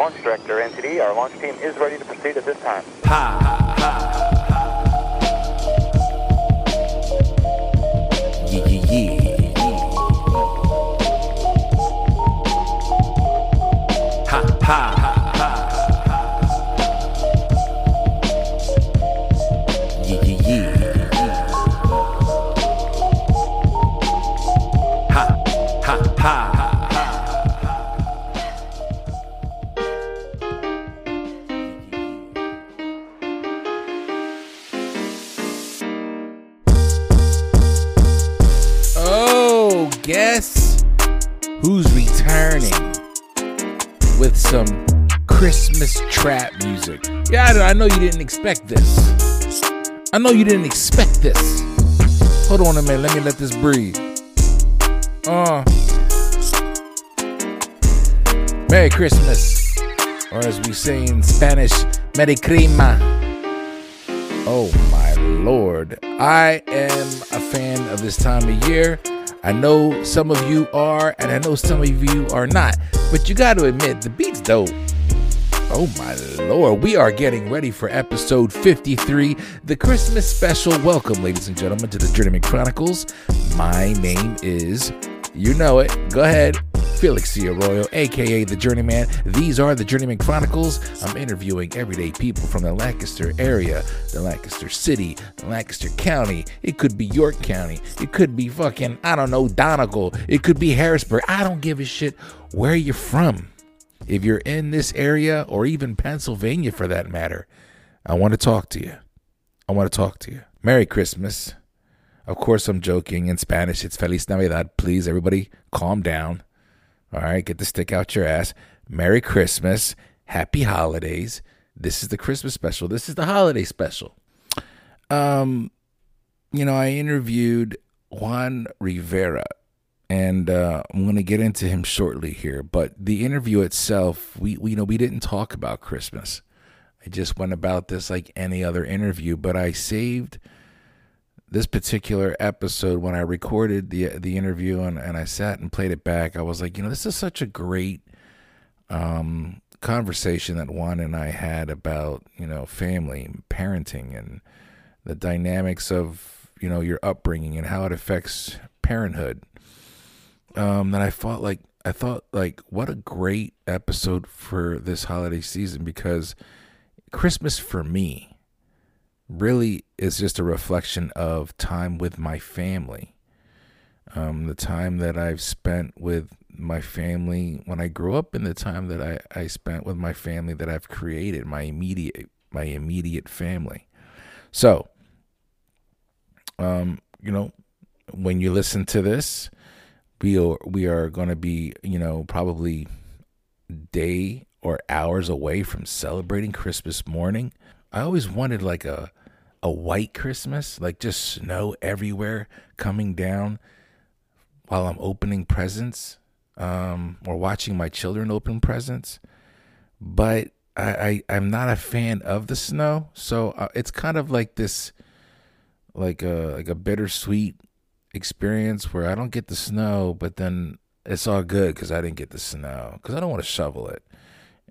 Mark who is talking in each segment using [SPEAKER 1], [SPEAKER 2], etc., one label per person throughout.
[SPEAKER 1] Launch Director, NTD. Our launch team is ready to proceed at this time.
[SPEAKER 2] Ha, ha, ha. Yeah, yeah, yeah. Ha, ha, ha. Trap music? Yeah, I know- I know you didn't expect this. I know you didn't expect this. Hold on a minute, let me let this breathe. Uh. Merry Christmas, or as we say in Spanish, Merry Crima. Oh my lord. I am a fan of this time of year. I know some of you are, and I know some of you are not. But you got to admit, the beat's dope. Oh my lord. We are getting ready for episode 53, the Christmas special. Welcome, ladies and gentlemen, to the Journeyman Chronicles. My name is, you know it. Go ahead. Felix C. Arroyo, aka the Journeyman. These are the Journeyman Chronicles. I'm interviewing everyday people from the Lancaster area, the Lancaster City, Lancaster County. It could be York County. It could be fucking, I don't know, Donegal. It could be Harrisburg. I don't give a shit where you're from. If you're in this area or even Pennsylvania for that matter, I want to talk to you. I want to talk to you. Merry Christmas. Of course, I'm joking. In Spanish, it's Feliz Navidad. Please, everybody, calm down. All right, get the stick out your ass. Merry Christmas. Happy holidays. This is the Christmas special. This is the holiday special. Um, you know, I interviewed Juan Rivera, and uh, I'm going to get into him shortly here. But the interview itself, we, we you know we didn't talk about Christmas. I just went about this like any other interview, but I saved this particular episode when I recorded the the interview and, and I sat and played it back, I was like, you know, this is such a great um, conversation that Juan and I had about, you know, family, parenting, and the dynamics of, you know, your upbringing and how it affects parenthood. Um, that I thought like I thought like what a great episode for this holiday season because Christmas for me really is just a reflection of time with my family. Um, the time that I've spent with my family when I grew up and the time that I, I spent with my family that I've created, my immediate my immediate family. So um, you know, when you listen to this, we are we are gonna be, you know, probably day or hours away from celebrating Christmas morning. I always wanted like a a white Christmas, like just snow everywhere coming down while I'm opening presents um, or watching my children open presents. But I, I I'm not a fan of the snow, so uh, it's kind of like this, like a like a bittersweet experience where I don't get the snow, but then it's all good because I didn't get the snow because I don't want to shovel it.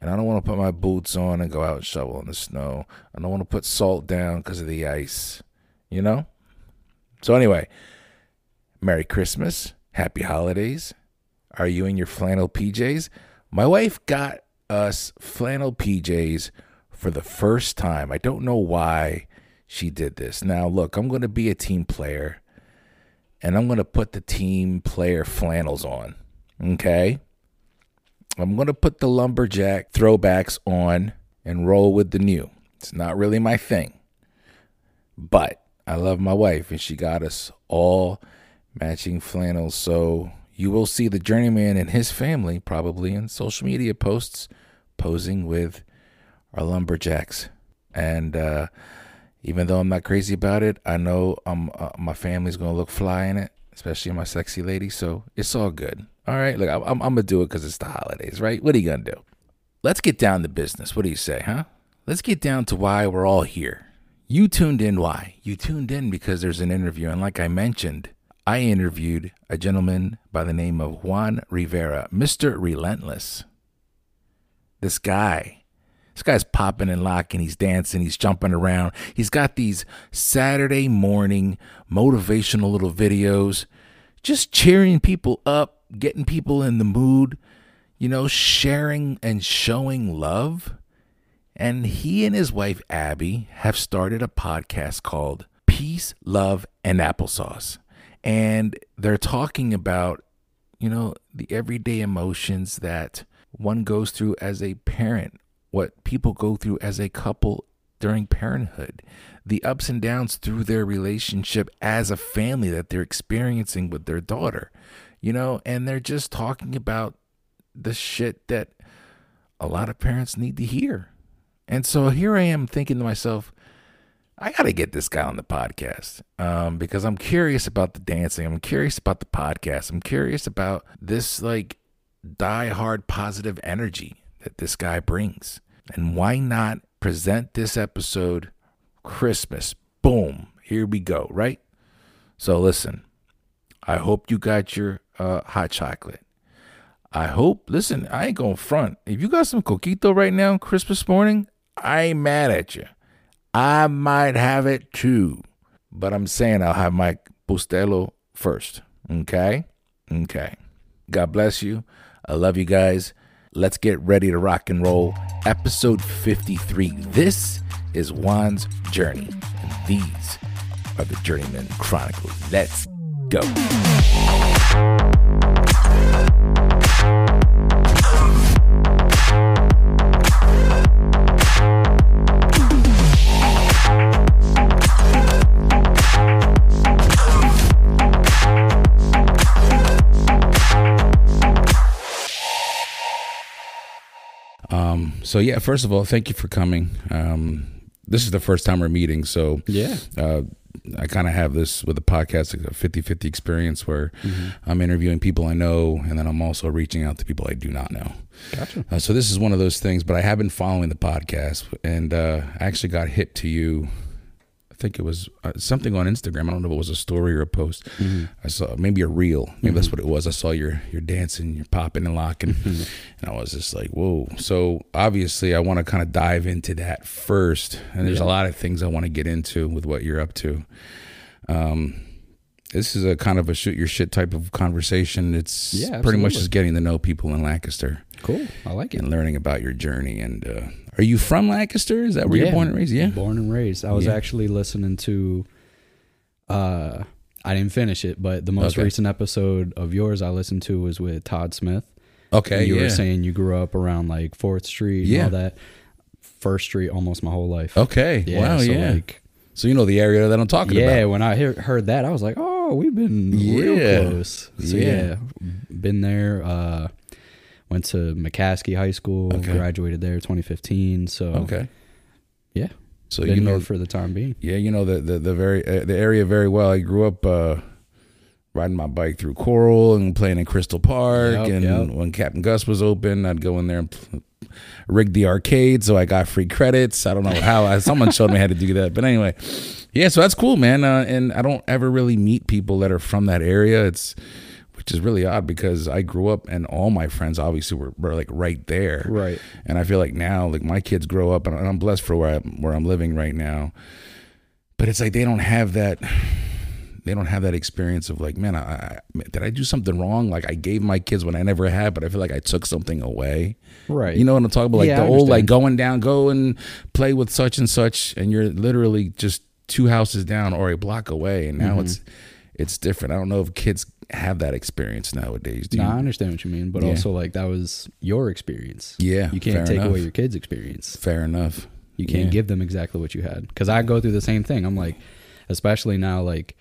[SPEAKER 2] And I don't want to put my boots on and go out and shovel in the snow. I don't want to put salt down because of the ice, you know? So, anyway, Merry Christmas. Happy holidays. Are you in your flannel PJs? My wife got us flannel PJs for the first time. I don't know why she did this. Now, look, I'm going to be a team player and I'm going to put the team player flannels on. Okay? I'm going to put the lumberjack throwbacks on and roll with the new. It's not really my thing. But I love my wife and she got us all matching flannels. So you will see the journeyman and his family probably in social media posts posing with our lumberjacks. And uh, even though I'm not crazy about it, I know um, uh, my family's to look fly in it, especially my sexy lady. So it's all good. All right, look, I'm, I'm gonna do it because it's the holidays, right? What are you gonna do? Let's get down to business. What do you say, huh? Let's get down to why we're all here. You tuned in. Why? You tuned in because there's an interview, and like I mentioned, I interviewed a gentleman by the name of Juan Rivera, Mr. Relentless. this guy. This guy's popping and locking, he's dancing, he's jumping around. He's got these Saturday morning motivational little videos, just cheering people up, getting people in the mood, you know, sharing and showing love. And he and his wife, Abby, have started a podcast called Peace, Love, and Applesauce. And they're talking about, you know, the everyday emotions that one goes through as a parent, what people go through as a couple during parenthood, the ups and downs through their relationship as a family that they're experiencing with their daughter, you know, and they're just talking about the shit that a lot of parents need to hear. And so here I am thinking to myself, I got to get this guy on the podcast um, because I'm curious about the dancing. I'm curious about the podcast. I'm curious about this like die hard positive energy that this guy brings. And why not present this episode Christmas? Boom, here we go, right? So listen, I hope you got your uh, hot chocolate. I hope, listen, I ain't going to front. If you got some coquito right now, Christmas morning, I ain't mad at you. I might have it too, but I'm saying I'll have my Bustelo first. Okay? Okay. God bless you. I love you guys. Let's get ready to rock and roll. Episode 53. This is Juan's Journey, and these are the Journeyman Chronicles. Let's go. So yeah, first of all, thank you for coming. Um, this is the first time we're meeting, so
[SPEAKER 3] Yeah.
[SPEAKER 2] uh, I kind of have this with the podcast, like a 50 50 experience where I'm interviewing people I know, and then I'm also reaching out to people I do not know.
[SPEAKER 3] Gotcha.
[SPEAKER 2] Uh, so this is one of those things, but I have been following the podcast, and uh, I actually got hit to you. I think it was uh, something on Instagram. I don't know if it was a story or a post. I saw maybe a reel. Maybe that's what it was. I saw your your dancing, you're popping and locking, and I was just like, whoa. So obviously, I want to kind of dive into that first, and there's a lot of things I want to get into with what you're up to. Um, this is a kind of a shoot your shit type of conversation. It's
[SPEAKER 3] Yeah,
[SPEAKER 2] pretty much just getting to know people in Lancaster
[SPEAKER 3] Cool. I like it.
[SPEAKER 2] and learning about your journey. And uh, are you from Lancaster? Is that where you're born and raised? Yeah.
[SPEAKER 3] Born and raised. I was
[SPEAKER 2] Yeah.
[SPEAKER 3] actually listening to uh I didn't finish it, but the most
[SPEAKER 2] Okay.
[SPEAKER 3] recent episode of yours I listened to was with Todd Smith.
[SPEAKER 2] Okay.
[SPEAKER 3] And you
[SPEAKER 2] yeah.
[SPEAKER 3] were saying you grew up around like Fourth Street and
[SPEAKER 2] Yeah.
[SPEAKER 3] all that. First Street almost my whole life.
[SPEAKER 2] okay.
[SPEAKER 3] Yeah,
[SPEAKER 2] wow.
[SPEAKER 3] so
[SPEAKER 2] yeah.
[SPEAKER 3] like
[SPEAKER 2] so you know the area that I'm talking
[SPEAKER 3] yeah,
[SPEAKER 2] about.
[SPEAKER 3] Yeah, when I hear, heard that, I was like, "Oh, we've been
[SPEAKER 2] Yeah.
[SPEAKER 3] real close." So
[SPEAKER 2] Yeah.
[SPEAKER 3] yeah, been there. Uh, went to McCaskey High School.
[SPEAKER 2] Okay.
[SPEAKER 3] Graduated there 2015. So
[SPEAKER 2] Okay.
[SPEAKER 3] yeah,
[SPEAKER 2] So you know,
[SPEAKER 3] for the time being.
[SPEAKER 2] yeah, you know the the, the very uh, the area very well. I grew up uh, riding my bike through Coral and playing in Crystal Park.
[SPEAKER 3] Yep,
[SPEAKER 2] and
[SPEAKER 3] yep.
[SPEAKER 2] when Captain Gus was open, I'd go in there and pl- rig the arcade, so I got free credits. I don't know how. I, someone showed me how to do that, but anyway, yeah. So that's cool, man. Uh, and I don't ever really meet people that are from that area. It's which is really odd because I grew up and all my friends obviously were, were like right there.
[SPEAKER 3] Right.
[SPEAKER 2] And I feel like now, like my kids grow up, and I'm blessed for where I'm where I'm living right now. But it's like they don't have that. They don't have that experience of like, man, I, I did I do something wrong? Like I gave my kids what I never had, but I feel like I took something away.
[SPEAKER 3] Right.
[SPEAKER 2] You know what I'm talking about? Like
[SPEAKER 3] Yeah,
[SPEAKER 2] the old, like going down, go and play with such and such, and you're literally just two houses down or a block away, and now
[SPEAKER 3] Mm-hmm.
[SPEAKER 2] it's it's different. I don't know if kids have that experience nowadays. Do
[SPEAKER 3] No,
[SPEAKER 2] you?
[SPEAKER 3] I understand what you mean, but
[SPEAKER 2] Yeah.
[SPEAKER 3] also like that was your experience.
[SPEAKER 2] Yeah,
[SPEAKER 3] You can't take
[SPEAKER 2] enough.
[SPEAKER 3] away your kids' experience.
[SPEAKER 2] Fair enough.
[SPEAKER 3] You can't
[SPEAKER 2] Yeah.
[SPEAKER 3] give them exactly what you had. Because I go through the same thing. I'm like, especially now, like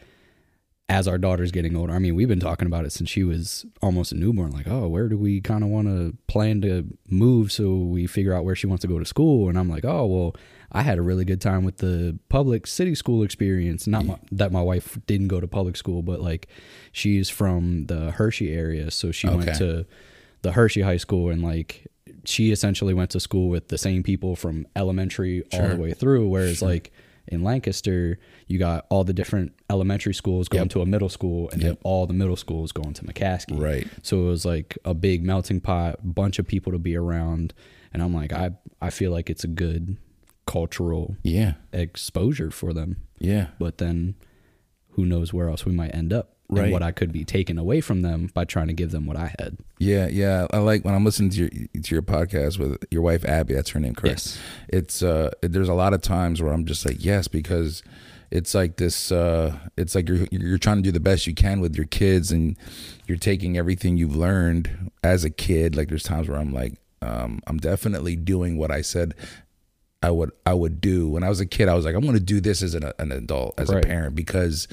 [SPEAKER 3] as our daughter's getting older. I mean, we've been talking about it since she was almost a newborn. Like, oh, where do we kind of want to plan to move so we figure out where she wants to go to school? And I'm like, oh, well, I had a really good time with the public city school experience. Not my, mm-hmm. that my wife didn't go to public school, but like she's from the Hershey area, so she
[SPEAKER 2] Okay.
[SPEAKER 3] went to the Hershey High School and like she essentially went to school with the same people from elementary all the way through. Whereas like in Lancaster, you got all the different elementary schools going
[SPEAKER 2] Yep.
[SPEAKER 3] to a middle school, and then all the middle schools going to McCaskey.
[SPEAKER 2] Right.
[SPEAKER 3] So it was like a big melting pot, bunch of people to be around, and I'm like, I I feel like it's a good cultural
[SPEAKER 2] Yeah.
[SPEAKER 3] exposure for them.
[SPEAKER 2] Yeah.
[SPEAKER 3] But then, who knows where else we might end up?
[SPEAKER 2] Right.
[SPEAKER 3] And what I could be taken away from them by trying to give them what I had.
[SPEAKER 2] Yeah, yeah. I like when I'm listening to your to your podcast with your wife Abby. That's her name, correct?
[SPEAKER 3] Yes.
[SPEAKER 2] It's uh, there's a lot of times where I'm just like, yes, because it's like this. Uh, it's like you're you're trying to do the best you can with your kids, and you're taking everything you've learned as a kid. Like there's times where I'm like, um, I'm definitely doing what I said. I would I would do when I was a kid. I was like, I'm going to do this as an, an adult, as
[SPEAKER 3] Right.
[SPEAKER 2] a parent, because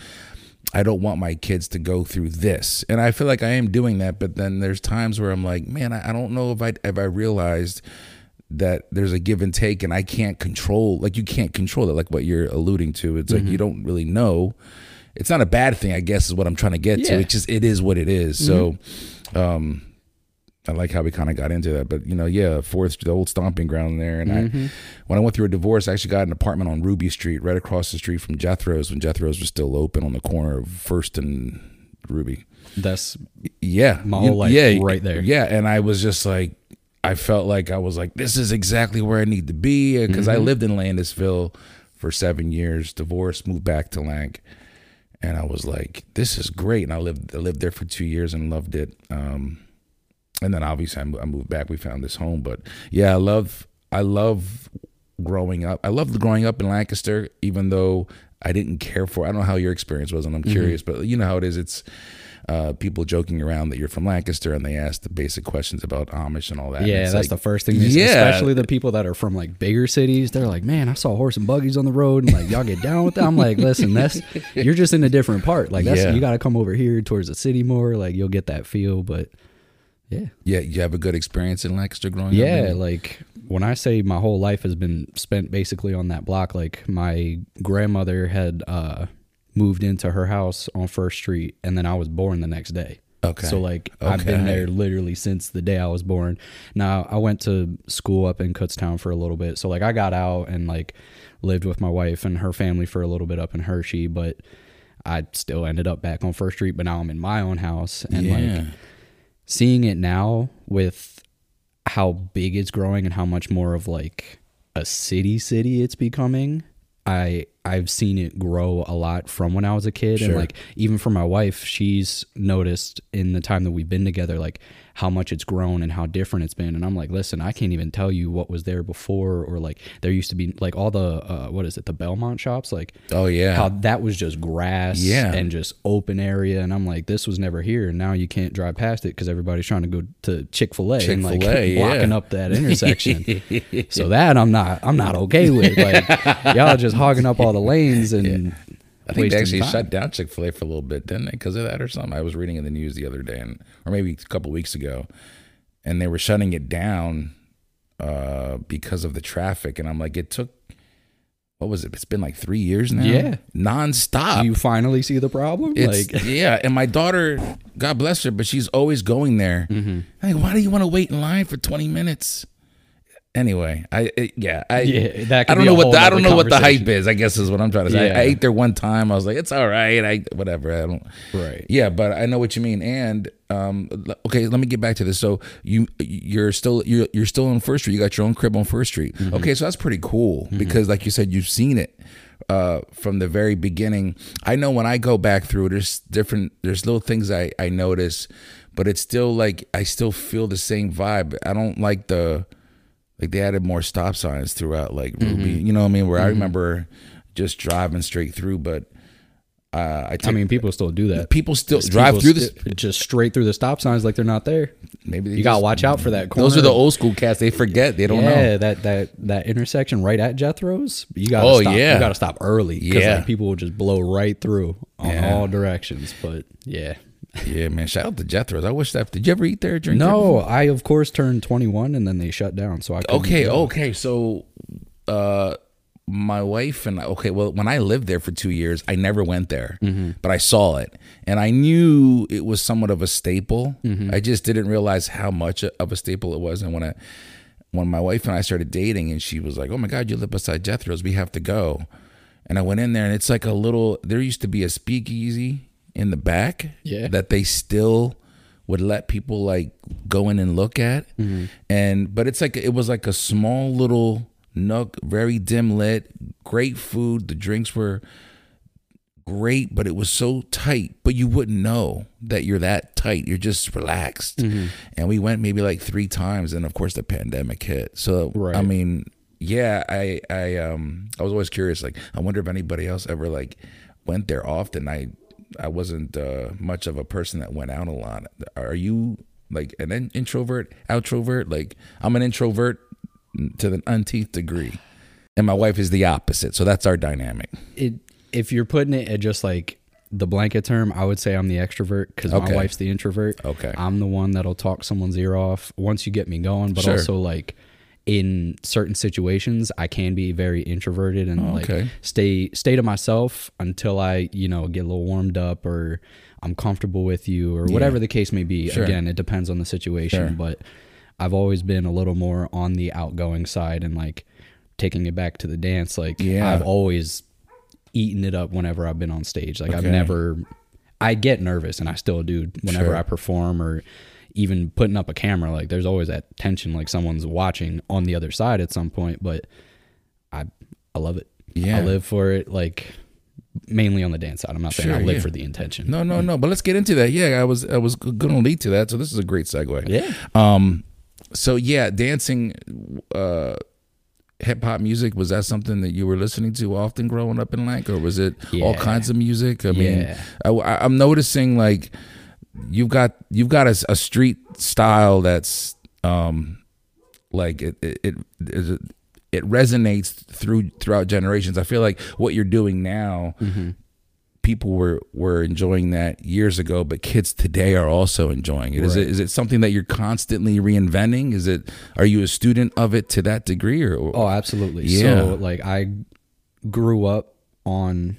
[SPEAKER 2] I don't want my kids to go through this. And I feel like I am doing that, but then there's times where I'm like, man, I, I don't know if I if I realized that there's a give and take and I can't control like you can't control it like what you're alluding to. It's like you don't really know. It's not a bad thing, I guess is what I'm trying to get to. It just it is what it is. So um I like how we kind of got into that, but you know, yeah, fourth, the old stomping ground there. And I, mm-hmm. when I went through a divorce, I actually got an apartment on Ruby Street, right across the street from Jethro's, when Jethro's was still open on the corner of First and Ruby.
[SPEAKER 3] That's
[SPEAKER 2] Yeah,
[SPEAKER 3] My whole life right there.
[SPEAKER 2] Yeah, and I was just like, I felt like I was like, this is exactly where I need to be uh, because I mm-hmm. lived in Landisville for seven years, divorced, moved back to Lank, and I was like, this is great. And I lived, I lived there for two years and loved it. Um, and then obviously I moved back. We found this home, but yeah, I love, I love growing up. I loved growing up in Lancaster, even though I didn't care for. I don't know how your experience was, and I'm curious, but you know how it is. It's uh, people joking around that you're from Lancaster, and they ask the basic questions about Amish and all that.
[SPEAKER 3] yeah, that's
[SPEAKER 2] like,
[SPEAKER 3] the first thing. They
[SPEAKER 2] Yeah.
[SPEAKER 3] especially the people that are from like bigger cities. They're like, man, I saw horse and buggies on the road, and like y'all get down with that. I'm like, listen, that's you're just in a different part. Like that's
[SPEAKER 2] Yeah.
[SPEAKER 3] you got to come over here towards the city more. Like you'll get that feel. But yeah,
[SPEAKER 2] Yeah, you have a good experience in Lancaster growing up.
[SPEAKER 3] yeah. Like when I say my whole life has been spent basically on that block. Like my grandmother had uh, moved into her house on First Street, and then I was born the next day.
[SPEAKER 2] Okay.
[SPEAKER 3] So like I've been there literally since the day I was born. Now I went to school up in Kutztown for a little bit. So like I got out and like lived with my wife and her family for a little bit up in Hershey, but I still ended up back on First Street, but now I'm in my own house and
[SPEAKER 2] yeah,
[SPEAKER 3] like seeing it now with how big it's growing and how much more of like a city city it's becoming i i've seen it grow a lot from when i was a kid. And like even for my wife she's noticed in the time that we've been together like how much it's grown and how different it's been. And i'm like listen i can't even tell you what was there before or like there used to be like all the uh, what is it? The belmont shops? Like
[SPEAKER 2] oh yeah,
[SPEAKER 3] how that was just grass
[SPEAKER 2] Yeah.
[SPEAKER 3] and just open area. And i'm like this was never here. And now you can't drive past it because everybody's trying to go to chick-fil-a, and like
[SPEAKER 2] yeah.
[SPEAKER 3] blocking up that intersection. So that i'm not i'm not okay with like y'all just hogging up all the lanes and
[SPEAKER 2] I think they actually
[SPEAKER 3] time.
[SPEAKER 2] shut down Chick Fil A for a little bit, didn't they? Because of that or something. I was reading in the news the other day, and or maybe a couple weeks ago, and they were shutting it down uh, because of the traffic. And I'm like, it took what was it? It's been like three years now.
[SPEAKER 3] Yeah.
[SPEAKER 2] nonstop.
[SPEAKER 3] Do you finally see the problem
[SPEAKER 2] It's,
[SPEAKER 3] like
[SPEAKER 2] yeah, and my daughter, God bless her, but she's always going there.
[SPEAKER 3] Mm-hmm.
[SPEAKER 2] Like, why do you want to wait in line for 20 minutes? Anyway, I it, yeah, I
[SPEAKER 3] Yeah, that
[SPEAKER 2] I don't know what the, I don't know what the hype is. I guess is what I'm trying to say. I,
[SPEAKER 3] Yeah.
[SPEAKER 2] I ate there one time. I was like, it's all right. I whatever. I don't.
[SPEAKER 3] Right.
[SPEAKER 2] Yeah, but I know what you mean. And um, okay, let me get back to this. So you you're still you're you're still on First Street. You got your own crib on First Street.
[SPEAKER 3] Mm-hmm.
[SPEAKER 2] Okay, so that's pretty cool because, like you said, you've seen it uh, from the very beginning. I know when I go back through, there's different. There's little things I I notice, but it's still like I still feel the same vibe. I don't like the like they added more stop signs throughout like
[SPEAKER 3] Mm-hmm.
[SPEAKER 2] Ruby. You know what I mean? Where I remember just driving straight through, but uh, I,
[SPEAKER 3] I mean, people still do that.
[SPEAKER 2] people still
[SPEAKER 3] People
[SPEAKER 2] drive through this.
[SPEAKER 3] st- just straight through the stop signs like they're not there.
[SPEAKER 2] Maybe they
[SPEAKER 3] You gotta watch out for that. Corner.
[SPEAKER 2] Those are the old school cats. They forget. They don't
[SPEAKER 3] yeah,
[SPEAKER 2] know.
[SPEAKER 3] that that that intersection right at Jethro's. You got to
[SPEAKER 2] Oh,
[SPEAKER 3] stop.
[SPEAKER 2] yeah.
[SPEAKER 3] you got to stop early because
[SPEAKER 2] Yeah.
[SPEAKER 3] like, people will just blow right through on
[SPEAKER 2] Yeah.
[SPEAKER 3] all directions. But yeah,
[SPEAKER 2] Yeah, man. Shout out to Jethro's. I wish that. Did you ever eat there? Drink
[SPEAKER 3] no? I of course turned twenty one and then they shut down. So I
[SPEAKER 2] Okay. Okay. So, uh, my wife and okay. Well, when I lived there for two years, I never went there, but I saw it, and I knew it was somewhat of a staple. I just didn't realize how much of a staple it was. And when I, when my wife and I started dating, and she was like, "Oh my God, you live beside Jethro's. We have to go." and I went in there, and it's like a little. There used to be a speakeasy in the back,
[SPEAKER 3] Yeah.
[SPEAKER 2] that they still would let people like go in and look at, and but it's like it was like a small little nook, very dim lit, great food. The drinks were great, but it was so tight. But you wouldn't know that you're that tight. You're just relaxed. And we went maybe like three times, and of course the pandemic hit. So
[SPEAKER 3] Right.
[SPEAKER 2] I mean, yeah, I I um I was always curious. Like, I wonder if anybody else ever like went there often. I I wasn't uh, much of a person that went out a lot. Are you like an in- introvert, outrovert? Like I'm an introvert to the unteenth degree, and my wife is the opposite. So that's our dynamic.
[SPEAKER 3] it if you're putting it at just like the blanket term, I would say I'm the extrovert because
[SPEAKER 2] Okay.
[SPEAKER 3] my wife's the introvert.
[SPEAKER 2] Okay.
[SPEAKER 3] I'm the one that'll talk someone's ear off once you get me going, but
[SPEAKER 2] Sure.
[SPEAKER 3] also like in certain situations, I can be very introverted and oh, like
[SPEAKER 2] okay.
[SPEAKER 3] stay stay to myself until I you know get a little warmed up or I'm comfortable with you or whatever the case may be.
[SPEAKER 2] Sure.
[SPEAKER 3] Again, it depends on the situation,
[SPEAKER 2] Sure.
[SPEAKER 3] but I've always been a little more on the outgoing side and like taking it back to the dance. Like
[SPEAKER 2] Yeah.
[SPEAKER 3] I've always eaten it up whenever I've been on stage. Like I've never, I get nervous and I still do whenever
[SPEAKER 2] Sure.
[SPEAKER 3] I perform or even putting up a camera. Like there's always that tension, like someone's watching on the other side at some point. But I, I love it.
[SPEAKER 2] Yeah.
[SPEAKER 3] I live for it. Like mainly on the dance side. I'm not saying I live
[SPEAKER 2] yeah.
[SPEAKER 3] for the intention.
[SPEAKER 2] No, no, no. But let's get into that. Yeah, I was I was going to lead to that. So this is a great segue.
[SPEAKER 3] Yeah.
[SPEAKER 2] Um. So yeah, dancing, uh, hip hop music was that something that you were listening to often growing up in Lank, or was it all kinds of music? I mean,
[SPEAKER 3] Yeah.
[SPEAKER 2] I, am noticing like you've got you've got a, a street style that's um like it it it, it it resonates through throughout generations. I feel like what you're doing now people were were enjoying that years ago, but kids today are also enjoying it. Is
[SPEAKER 3] Right.
[SPEAKER 2] it is it something that you're constantly reinventing? Is it are you a student of it to that degree or
[SPEAKER 3] Oh, absolutely.
[SPEAKER 2] Yeah.
[SPEAKER 3] So like I grew up on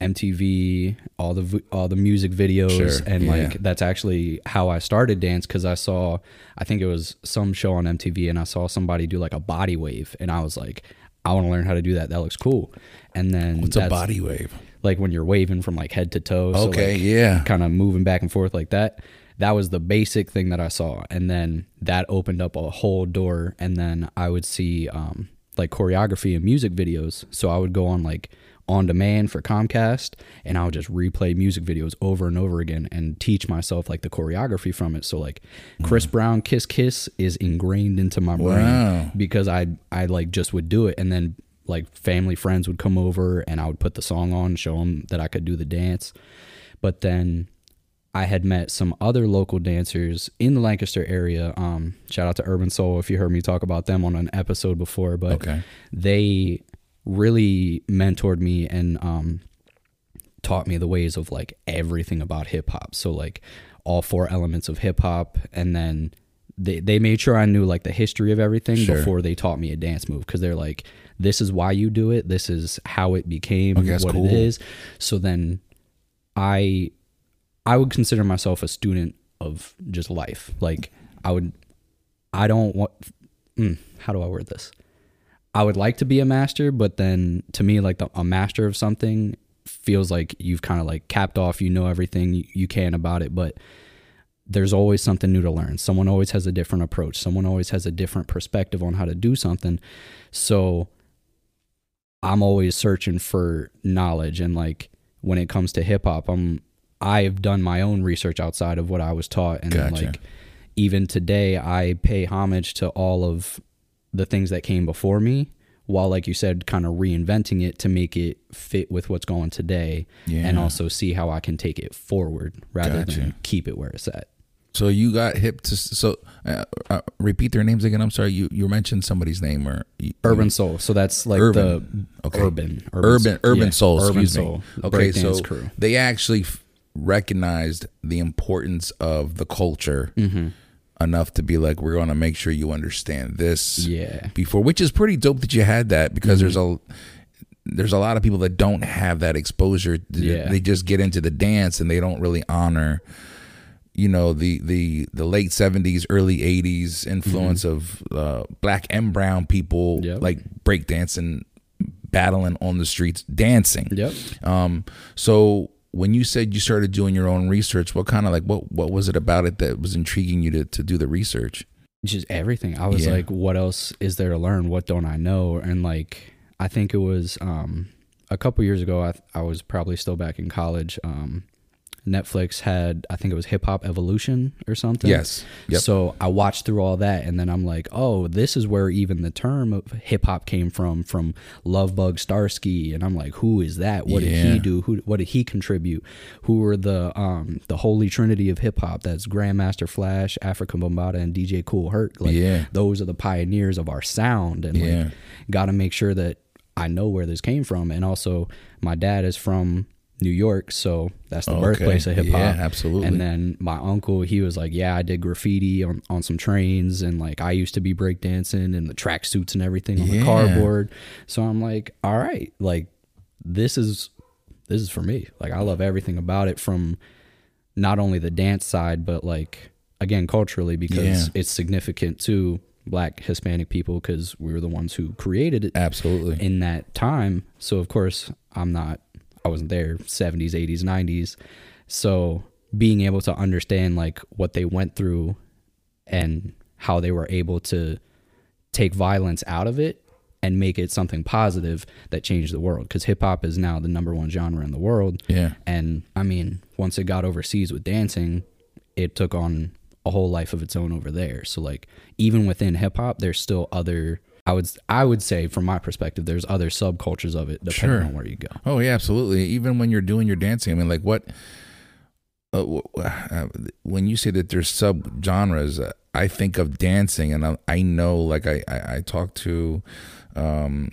[SPEAKER 3] MTV, all the all the music videos,
[SPEAKER 2] Sure,
[SPEAKER 3] and
[SPEAKER 2] yeah.
[SPEAKER 3] like that's actually how I started dance because I saw, I think it was some show on MTV, and I saw somebody do like a body wave, and I was like, I want to learn how to do that. That looks cool. And then
[SPEAKER 2] what's a body wave?
[SPEAKER 3] Like when you're waving from like head to toe. so,
[SPEAKER 2] Okay,
[SPEAKER 3] like,
[SPEAKER 2] yeah.
[SPEAKER 3] kind of moving back and forth like that. That was the basic thing that I saw, and then that opened up a whole door. And then I would see um, like choreography and music videos. So I would go on like on demand for Comcast, and I would just replay music videos over and over again and teach myself like the choreography from it. So like Chris Brown Kiss Kiss is ingrained into my brain
[SPEAKER 2] Wow.
[SPEAKER 3] because I I like just would do it, and then like family friends would come over, and I would put the song on, show them that I could do the dance. But then I had met some other local dancers in the Lancaster area. Um, shout out to Urban Soul if you heard me talk about them on an episode before. But
[SPEAKER 2] Okay.
[SPEAKER 3] they really mentored me and um, taught me the ways of like everything about hip hop. So like all four elements of hip hop, and then they they made sure I knew like the history of everything
[SPEAKER 2] Sure.
[SPEAKER 3] before they taught me a dance move because they're like, this is why you do it. This is how it became
[SPEAKER 2] Okay,
[SPEAKER 3] what
[SPEAKER 2] cool.
[SPEAKER 3] it is. So then I I would consider myself a student of just life. Like I would I don't want mm, how do I word this? I would like to be a master, but then to me like the, a master of something feels like you've kind of like capped off, you know everything you, you can about it, but there's always something new to learn. Someone always has a different approach. Someone always has a different perspective on how to do something. So I'm always searching for knowledge and like when it comes to hip hop, I'm I've done my own research outside of what I was taught and
[SPEAKER 2] Gotcha.
[SPEAKER 3] like even today I pay homage to all of the things that came before me while like you said kind of reinventing it to make it fit with what's going today and also see how I can take it forward rather
[SPEAKER 2] Gotcha.
[SPEAKER 3] than keep it where it's at.
[SPEAKER 2] So you got hip to so uh, uh, repeat their names again. I'm sorry. You you mentioned somebody's name or you,
[SPEAKER 3] Urban soul. So that's like
[SPEAKER 2] Urban.
[SPEAKER 3] the
[SPEAKER 2] Okay.
[SPEAKER 3] urban,
[SPEAKER 2] urban urban
[SPEAKER 3] yeah,
[SPEAKER 2] soul.
[SPEAKER 3] urban
[SPEAKER 2] excuse
[SPEAKER 3] soul.
[SPEAKER 2] Okay, so
[SPEAKER 3] crew.
[SPEAKER 2] they actually recognized the importance of the culture enough to be like, we're going to make sure you understand this.
[SPEAKER 3] Yeah.
[SPEAKER 2] Before, which is pretty dope that you had that because there's a there's a lot of people that don't have that exposure.
[SPEAKER 3] Yeah.
[SPEAKER 2] They just get into the dance and they don't really honor you know the the the late 70s early 80s influence of uh black and brown people
[SPEAKER 3] Yep.
[SPEAKER 2] like breakdancing battling on the streets dancing.
[SPEAKER 3] Yep.
[SPEAKER 2] Um, so when you said you started doing your own research, what kind of like what what was it about it that was intriguing you to to do the research?
[SPEAKER 3] just everything. I was
[SPEAKER 2] Yeah.
[SPEAKER 3] like, what else is there to learn? What don't I know? And like, I think it was um, a couple years ago. I, I was probably still back in college. Um, Netflix had, I think it was Hip Hop Evolution or something.
[SPEAKER 2] Yes. Yep.
[SPEAKER 3] So I watched through all that, and then I'm like, oh, this is where even the term of hip hop came from, from Love Lovebug Starski, and I'm like, who is that? What did he do? Who? What did he contribute? Who were the um the holy trinity of hip hop? That's Grandmaster Flash, Afrika Bambaataa, and DJ Kool Herc. Like,
[SPEAKER 2] Yeah.
[SPEAKER 3] those are the pioneers of our sound, and
[SPEAKER 2] Yeah.
[SPEAKER 3] like, got to make sure that I know where this came from, and also my dad is from. New York, so that's the
[SPEAKER 2] Okay.
[SPEAKER 3] birthplace of hip hop.
[SPEAKER 2] Yeah, absolutely.
[SPEAKER 3] And then my uncle, he was like, "Yeah, I did graffiti on, on some trains, and like I used to be breakdancing and the tracksuits and everything on
[SPEAKER 2] Yeah.
[SPEAKER 3] the cardboard." So I'm like, "All right, like this is this is for me. Like I love everything about it from not only the dance side, but like again culturally because
[SPEAKER 2] Yeah.
[SPEAKER 3] it's significant to Black Hispanic people because we were the ones who created it
[SPEAKER 2] Absolutely.
[SPEAKER 3] in that time. So of course, I'm not I wasn't there 70s, 80s, 90s. So being able to understand like what they went through and how they were able to take violence out of it and make it something positive that changed the world cuz hip hop is now the number 1 genre in the world.
[SPEAKER 2] yeah.
[SPEAKER 3] And I mean, once it got overseas with dancing, it took on a whole life of its own over there. So like even within hip hop, there's still other I would I would say from my perspective, there's other subcultures of it depending
[SPEAKER 2] Sure.
[SPEAKER 3] on where you go.
[SPEAKER 2] Oh yeah, absolutely. Even when you're doing your dancing, I mean, like what? Uh, uh, when you say that there's sub genres, uh, I think of dancing, and I, I know, like I I, I talked to, um,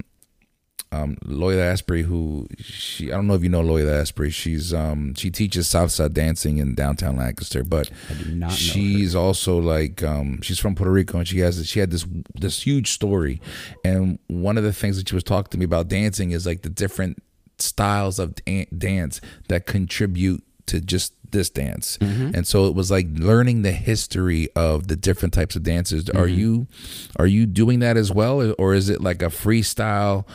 [SPEAKER 2] um, Loyola Asprey, who she I don't know if you know Loyola Asprey. She's um she teaches Southside dancing in downtown Lancaster, but
[SPEAKER 3] I do not know. her.
[SPEAKER 2] she's also like um she's from Puerto Rico and she has she had this this huge story and one of the things that she was talking to me about dancing is like the different styles of dan- dance that contribute to just this dance and so it was like learning the history of the different types of dances are you are you doing that as well or is it like a freestyle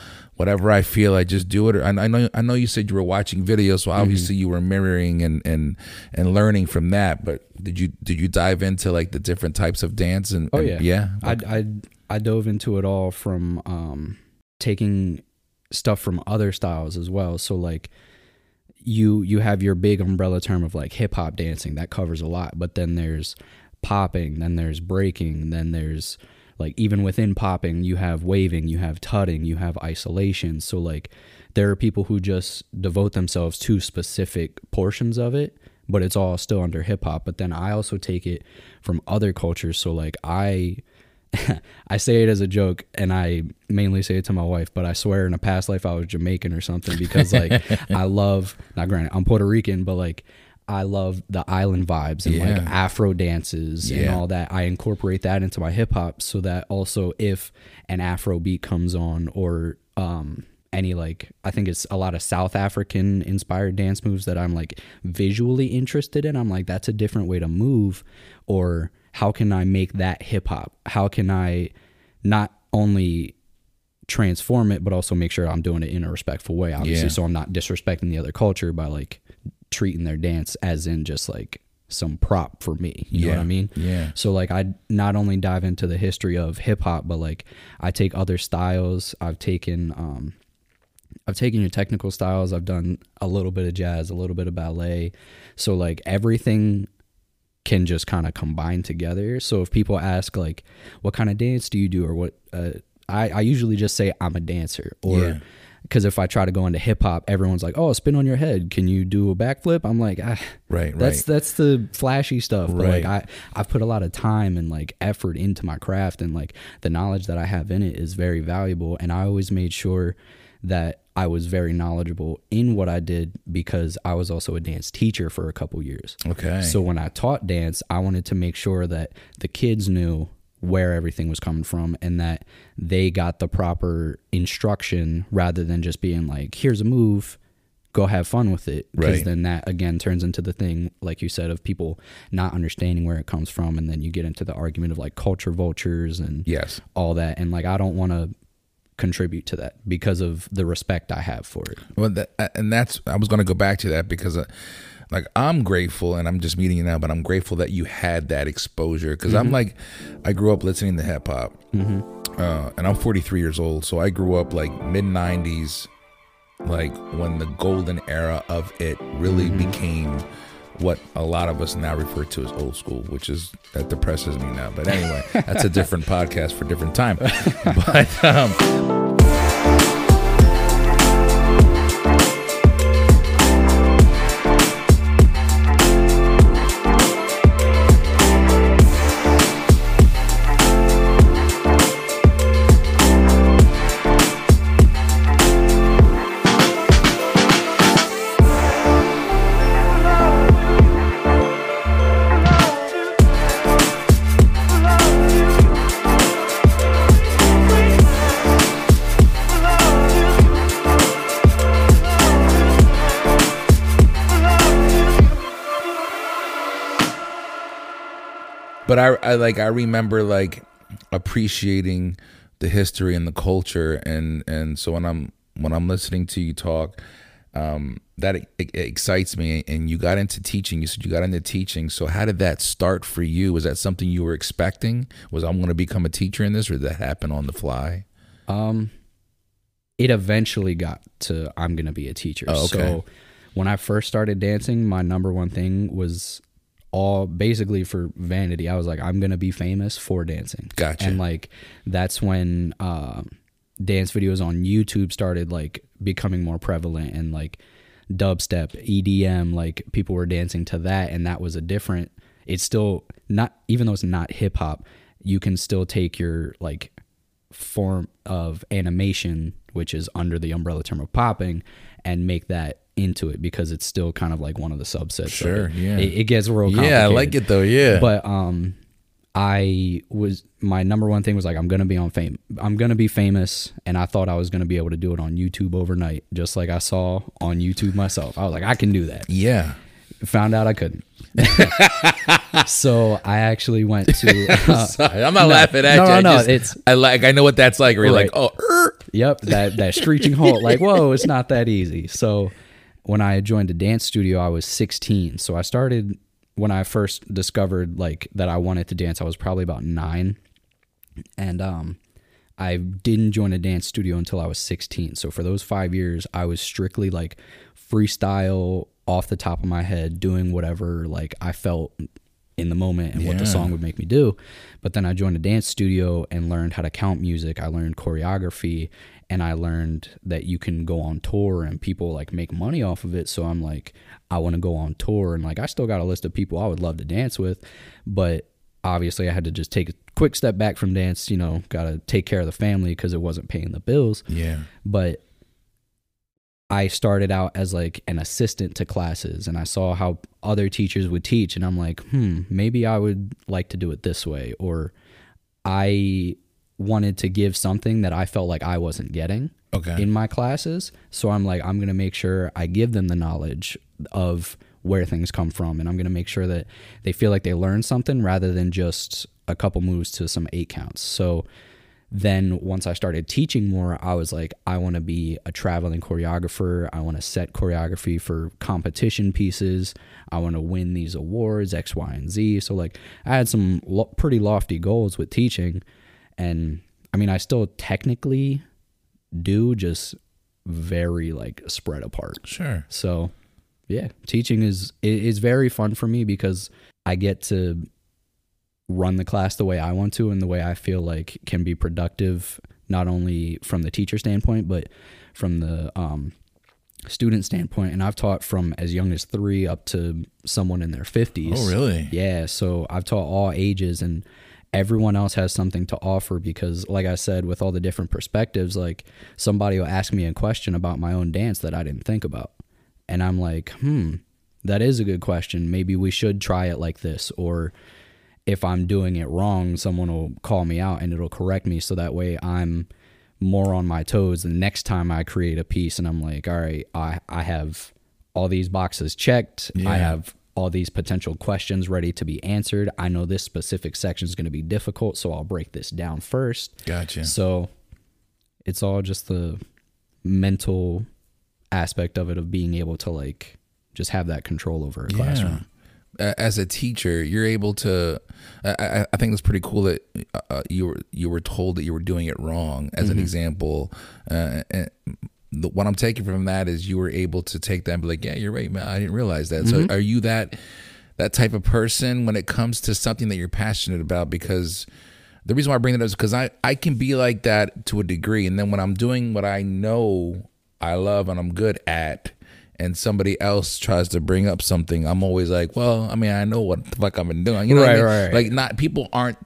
[SPEAKER 2] whatever I feel, I just do it. Or, and I know, I know you said you were watching videos, so obviously you were mirroring and and and learning from that. But did you did you dive into like the different types of dance? And
[SPEAKER 3] Oh
[SPEAKER 2] and-
[SPEAKER 3] yeah,
[SPEAKER 2] yeah.
[SPEAKER 3] I I I dove into it all from um taking stuff from other styles as well. So like you you have your big umbrella term of like hip hop dancing that covers a lot, but then there's popping, then there's breaking, then there's like even within popping you have waving, you have tutting, you have isolation. So like there are people who just devote themselves to specific portions of it but it's all still under hip hop. But then I also take it from other cultures. So like I I say it as a joke and I mainly say it to my wife, but I swear in a past life I was Jamaican or something because like I love not granted, I'm Puerto Rican, but like I love the island vibes and like Afro dances and all that. I incorporate that into my hip hop so that also if an Afro beat comes on or um any like I think it's a lot of South African inspired dance moves that I'm like visually interested in. I'm like that's a different way to move or how can I make that hip hop? How can I not only transform it but also make sure I'm doing it in a respectful way obviously
[SPEAKER 2] Yeah.
[SPEAKER 3] so I'm not disrespecting the other culture by like treating their dance as in just like some prop for me. You know what I mean?
[SPEAKER 2] Yeah.
[SPEAKER 3] So like I not only dive into the history of hip hop, but like I take other styles. I've taken um I've taken your technical styles. I've done a little bit of jazz, a little bit of ballet. So like everything can just kind of combine together. So if people ask like what kind of dance do you do or what uh, I I usually just say I'm a dancer or
[SPEAKER 2] Yeah.
[SPEAKER 3] Because if I try to go into hip hop, everyone's like, "Oh, spin on your head. Can you do a backflip?" I'm like, ah,
[SPEAKER 2] Right,
[SPEAKER 3] That's
[SPEAKER 2] right.
[SPEAKER 3] that's the flashy stuff. But
[SPEAKER 2] Right.
[SPEAKER 3] like I, I've put a lot of time and like effort into my craft, and like the knowledge that I have in it is very valuable. And I always made sure that I was very knowledgeable in what I did because I was also a dance teacher for a couple years.
[SPEAKER 2] Okay.
[SPEAKER 3] So when I taught dance, I wanted to make sure that the kids knew where everything was coming from and that they got the proper instruction rather than just being like, here's a move, go have fun with it. Because
[SPEAKER 2] Right.
[SPEAKER 3] then that again turns into the thing, like you said, of people not understanding where it comes from. And then you get into the argument of like culture vultures and
[SPEAKER 2] yes.
[SPEAKER 3] all that. And like, I don't want to contribute to that because of the respect I have for it.
[SPEAKER 2] Well, that, and that's I was going to go back to that because, uh, like, I'm grateful, and I'm just meeting you now, but I'm grateful that you had that exposure because I'm like, I grew up listening to hip hop, uh, and I'm 43 years old, so I grew up like mid 90s, like when the golden era of it really became what a lot of us now refer to as old school, which is that depresses me now. But anyway, that's a different podcast for a different time. But um, but I, I like I remember like appreciating the history and the culture and and so when I'm when I'm listening to you talk um that it, it excites me and you got into teaching. You said you got into teaching. So how did that start for you? Was that something you were expecting? Was I'm going to become a teacher in this or did that happen on the fly?
[SPEAKER 3] Um, it eventually got to I'm gonna be a teacher.
[SPEAKER 2] Oh, okay.
[SPEAKER 3] So when I first started dancing, my number one thing was all basically for vanity. I was like, I'm gonna be famous for dancing.
[SPEAKER 2] Gotcha.
[SPEAKER 3] And like that's when um, dance videos on YouTube started like becoming more prevalent and like dubstep, EDM, like people were dancing to that, and that was a different. It's still not even though it's not hip hop, you can still take your like form of animation, which is under the umbrella term of popping, and make that into it because it's still kind of like one of the subsets.
[SPEAKER 2] Sure,
[SPEAKER 3] it.
[SPEAKER 2] yeah.
[SPEAKER 3] It, it gets real.
[SPEAKER 2] yeah I like it though yeah
[SPEAKER 3] But um, I was my number one thing was like I'm gonna be on fame. I'm gonna be famous, and I thought I was gonna be able to do it on YouTube overnight, just like I saw on YouTube myself. I was like, I can do that.
[SPEAKER 2] yeah
[SPEAKER 3] Found out I couldn't. so I actually went to. uh,
[SPEAKER 2] Sorry, I'm not
[SPEAKER 3] no,
[SPEAKER 2] laughing at
[SPEAKER 3] no,
[SPEAKER 2] you
[SPEAKER 3] no,
[SPEAKER 2] I
[SPEAKER 3] no,
[SPEAKER 2] just-
[SPEAKER 3] it's-
[SPEAKER 2] I like I know what that's like where you're like oh er.
[SPEAKER 3] Yep, that that screeching halt. Like, whoa, it's not that easy. So, when I joined a dance studio, I was 16. So I started when I first discovered like that I wanted to dance. I was probably about nine, and um, I didn't join a dance studio until I was 16. So for those five years, I was strictly like freestyle off the top of my head, doing whatever like I felt in the moment and what the song would make me do. But then I joined a dance studio and learned how to count music. I learned choreography and I learned that you can go on tour and people like make money off of it. So I'm like, I want to go on tour and like I still got a list of people I would love to dance with, but obviously I had to just take a quick step back from dance, you know, got to take care of the family because it wasn't paying the bills
[SPEAKER 2] yeah
[SPEAKER 3] but I started out as like an assistant to classes and I saw how other teachers would teach and I'm like, "Hmm, maybe I would like to do it this way or I wanted to give something that I felt like I wasn't getting
[SPEAKER 2] okay
[SPEAKER 3] in my classes. So I'm like, I'm going to make sure I give them the knowledge of where things come from. And I'm going to make sure that they feel like they learn something rather than just a couple moves to some eight counts. So then once I started teaching more, I was like, I want to be a traveling choreographer. I want to set choreography for competition pieces. I want to win these awards, X, Y, and Z. So, like, I had some lo- pretty lofty goals with teaching. And I mean, I still technically do, just very like spread apart.
[SPEAKER 2] sure
[SPEAKER 3] So, yeah, teaching is is very fun for me because I get to run the class the way I want to and the way I feel like can be productive not only from the teacher standpoint but from the um, student standpoint. And I've taught from as young as three up to someone in their fifties.
[SPEAKER 2] oh really
[SPEAKER 3] Yeah, so I've taught all ages and everyone else has something to offer because like I said with all the different perspectives like somebody will ask me a question about my own dance that I didn't think about. And I'm like, "Hmm, that is a good question. Maybe we should try it like this or if I'm doing it wrong, someone will call me out and it'll correct me so that way I'm more on my toes the next time I create a piece and I'm like, all right, I, I have all these boxes checked.
[SPEAKER 2] Yeah.
[SPEAKER 3] I have all these potential questions ready to be answered. I know this specific section is going to be difficult, so I'll break this down first.
[SPEAKER 2] gotcha
[SPEAKER 3] So it's all just the mental aspect of it of being able to like just have that control over a classroom.
[SPEAKER 2] As a teacher, you're able to. I, I- think it's pretty cool that uh, you were you were told that you were doing it wrong. As
[SPEAKER 3] Mm-hmm.
[SPEAKER 2] an example, uh, the, what I'm taking from that is you were able to take that and be like, "Yeah, you're right, man. I didn't realize that."
[SPEAKER 3] Mm-hmm.
[SPEAKER 2] So, are you that that type of person when it comes to something that you're passionate about? Because the reason why I bring that up is because I I can be like that to a degree, and then when I'm doing what I know I love and I'm good at, and somebody else tries to bring up something, I'm always like, well, I mean, I know what the fuck I've been doing. You know, what I mean?
[SPEAKER 3] right, right.
[SPEAKER 2] Like, not people aren't.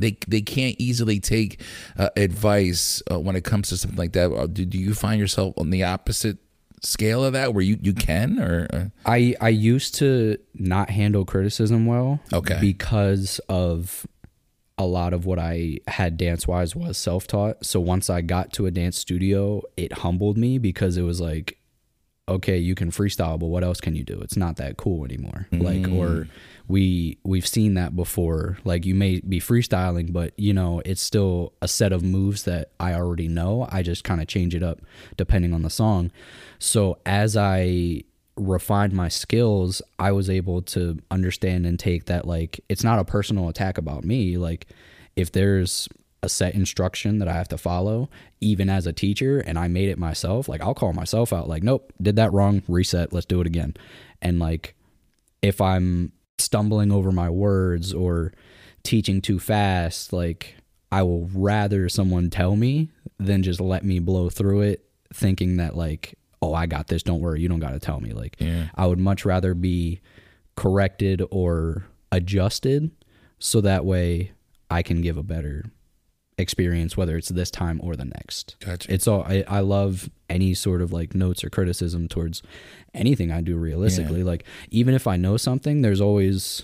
[SPEAKER 2] They, they can't easily take uh, advice uh, when it comes to something like that. Uh, Do, do you find yourself on the opposite scale of that, where you, you can or uh,
[SPEAKER 3] I I used to not handle criticism well.
[SPEAKER 2] Okay.
[SPEAKER 3] Because of a lot of what I had dance wise was self taught. So once I got to a dance studio, it humbled me because it was like, okay, you can freestyle, but what else can you do? It's not that cool anymore. Like or mm. we we've seen that before. Like you may be freestyling, but you know, it's still a set of moves that I already know. I just kind of change it up depending on the song. So as I refined my skills, I was able to understand and take that like it's not a personal attack about me. Like if there's a set instruction that I have to follow, even as a teacher, and I made it myself, like I'll call myself out, like, nope, did that wrong, reset, let's do it again. And like if I'm stumbling over my words or teaching too fast, like I will rather someone tell me than just let me blow through it thinking that like, oh, I got this, don't worry, you don't got to tell me. Like
[SPEAKER 2] Yeah.
[SPEAKER 3] I would much rather be corrected or adjusted so that way I can give a better experience whether it's this time or the next.
[SPEAKER 2] Gotcha.
[SPEAKER 3] It's all I, I love any sort of like notes or criticism towards anything I do realistically. Like even if I know something, there's always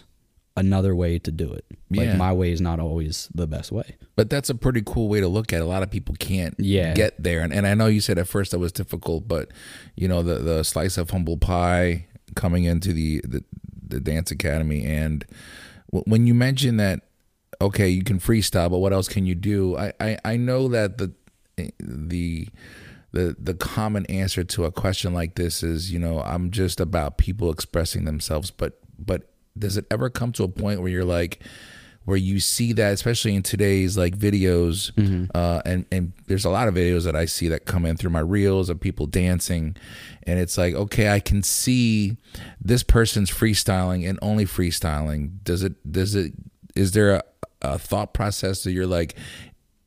[SPEAKER 3] another way to do it. Like
[SPEAKER 2] Yeah.
[SPEAKER 3] my way is not always the best way.
[SPEAKER 2] But that's a pretty cool way to look at it. A lot of people can't
[SPEAKER 3] Yeah.
[SPEAKER 2] get there. And, and I know you said at first that was difficult, but you know, the, the slice of humble pie coming into the, the, the dance academy. And when you mentioned that, okay, you can freestyle, but what else can you do? I, I, I know that the, the, the, the common answer to a question like this is, you know, I'm just about people expressing themselves, but, but does it ever come to a point where you're like, where you see that, especially in today's like videos, uh, and and there's a lot of videos that I see that come in through my reels of people dancing, and it's like, okay, I can see this person's freestyling and only freestyling. Does it? Does it? Is there a, a thought process that you're like,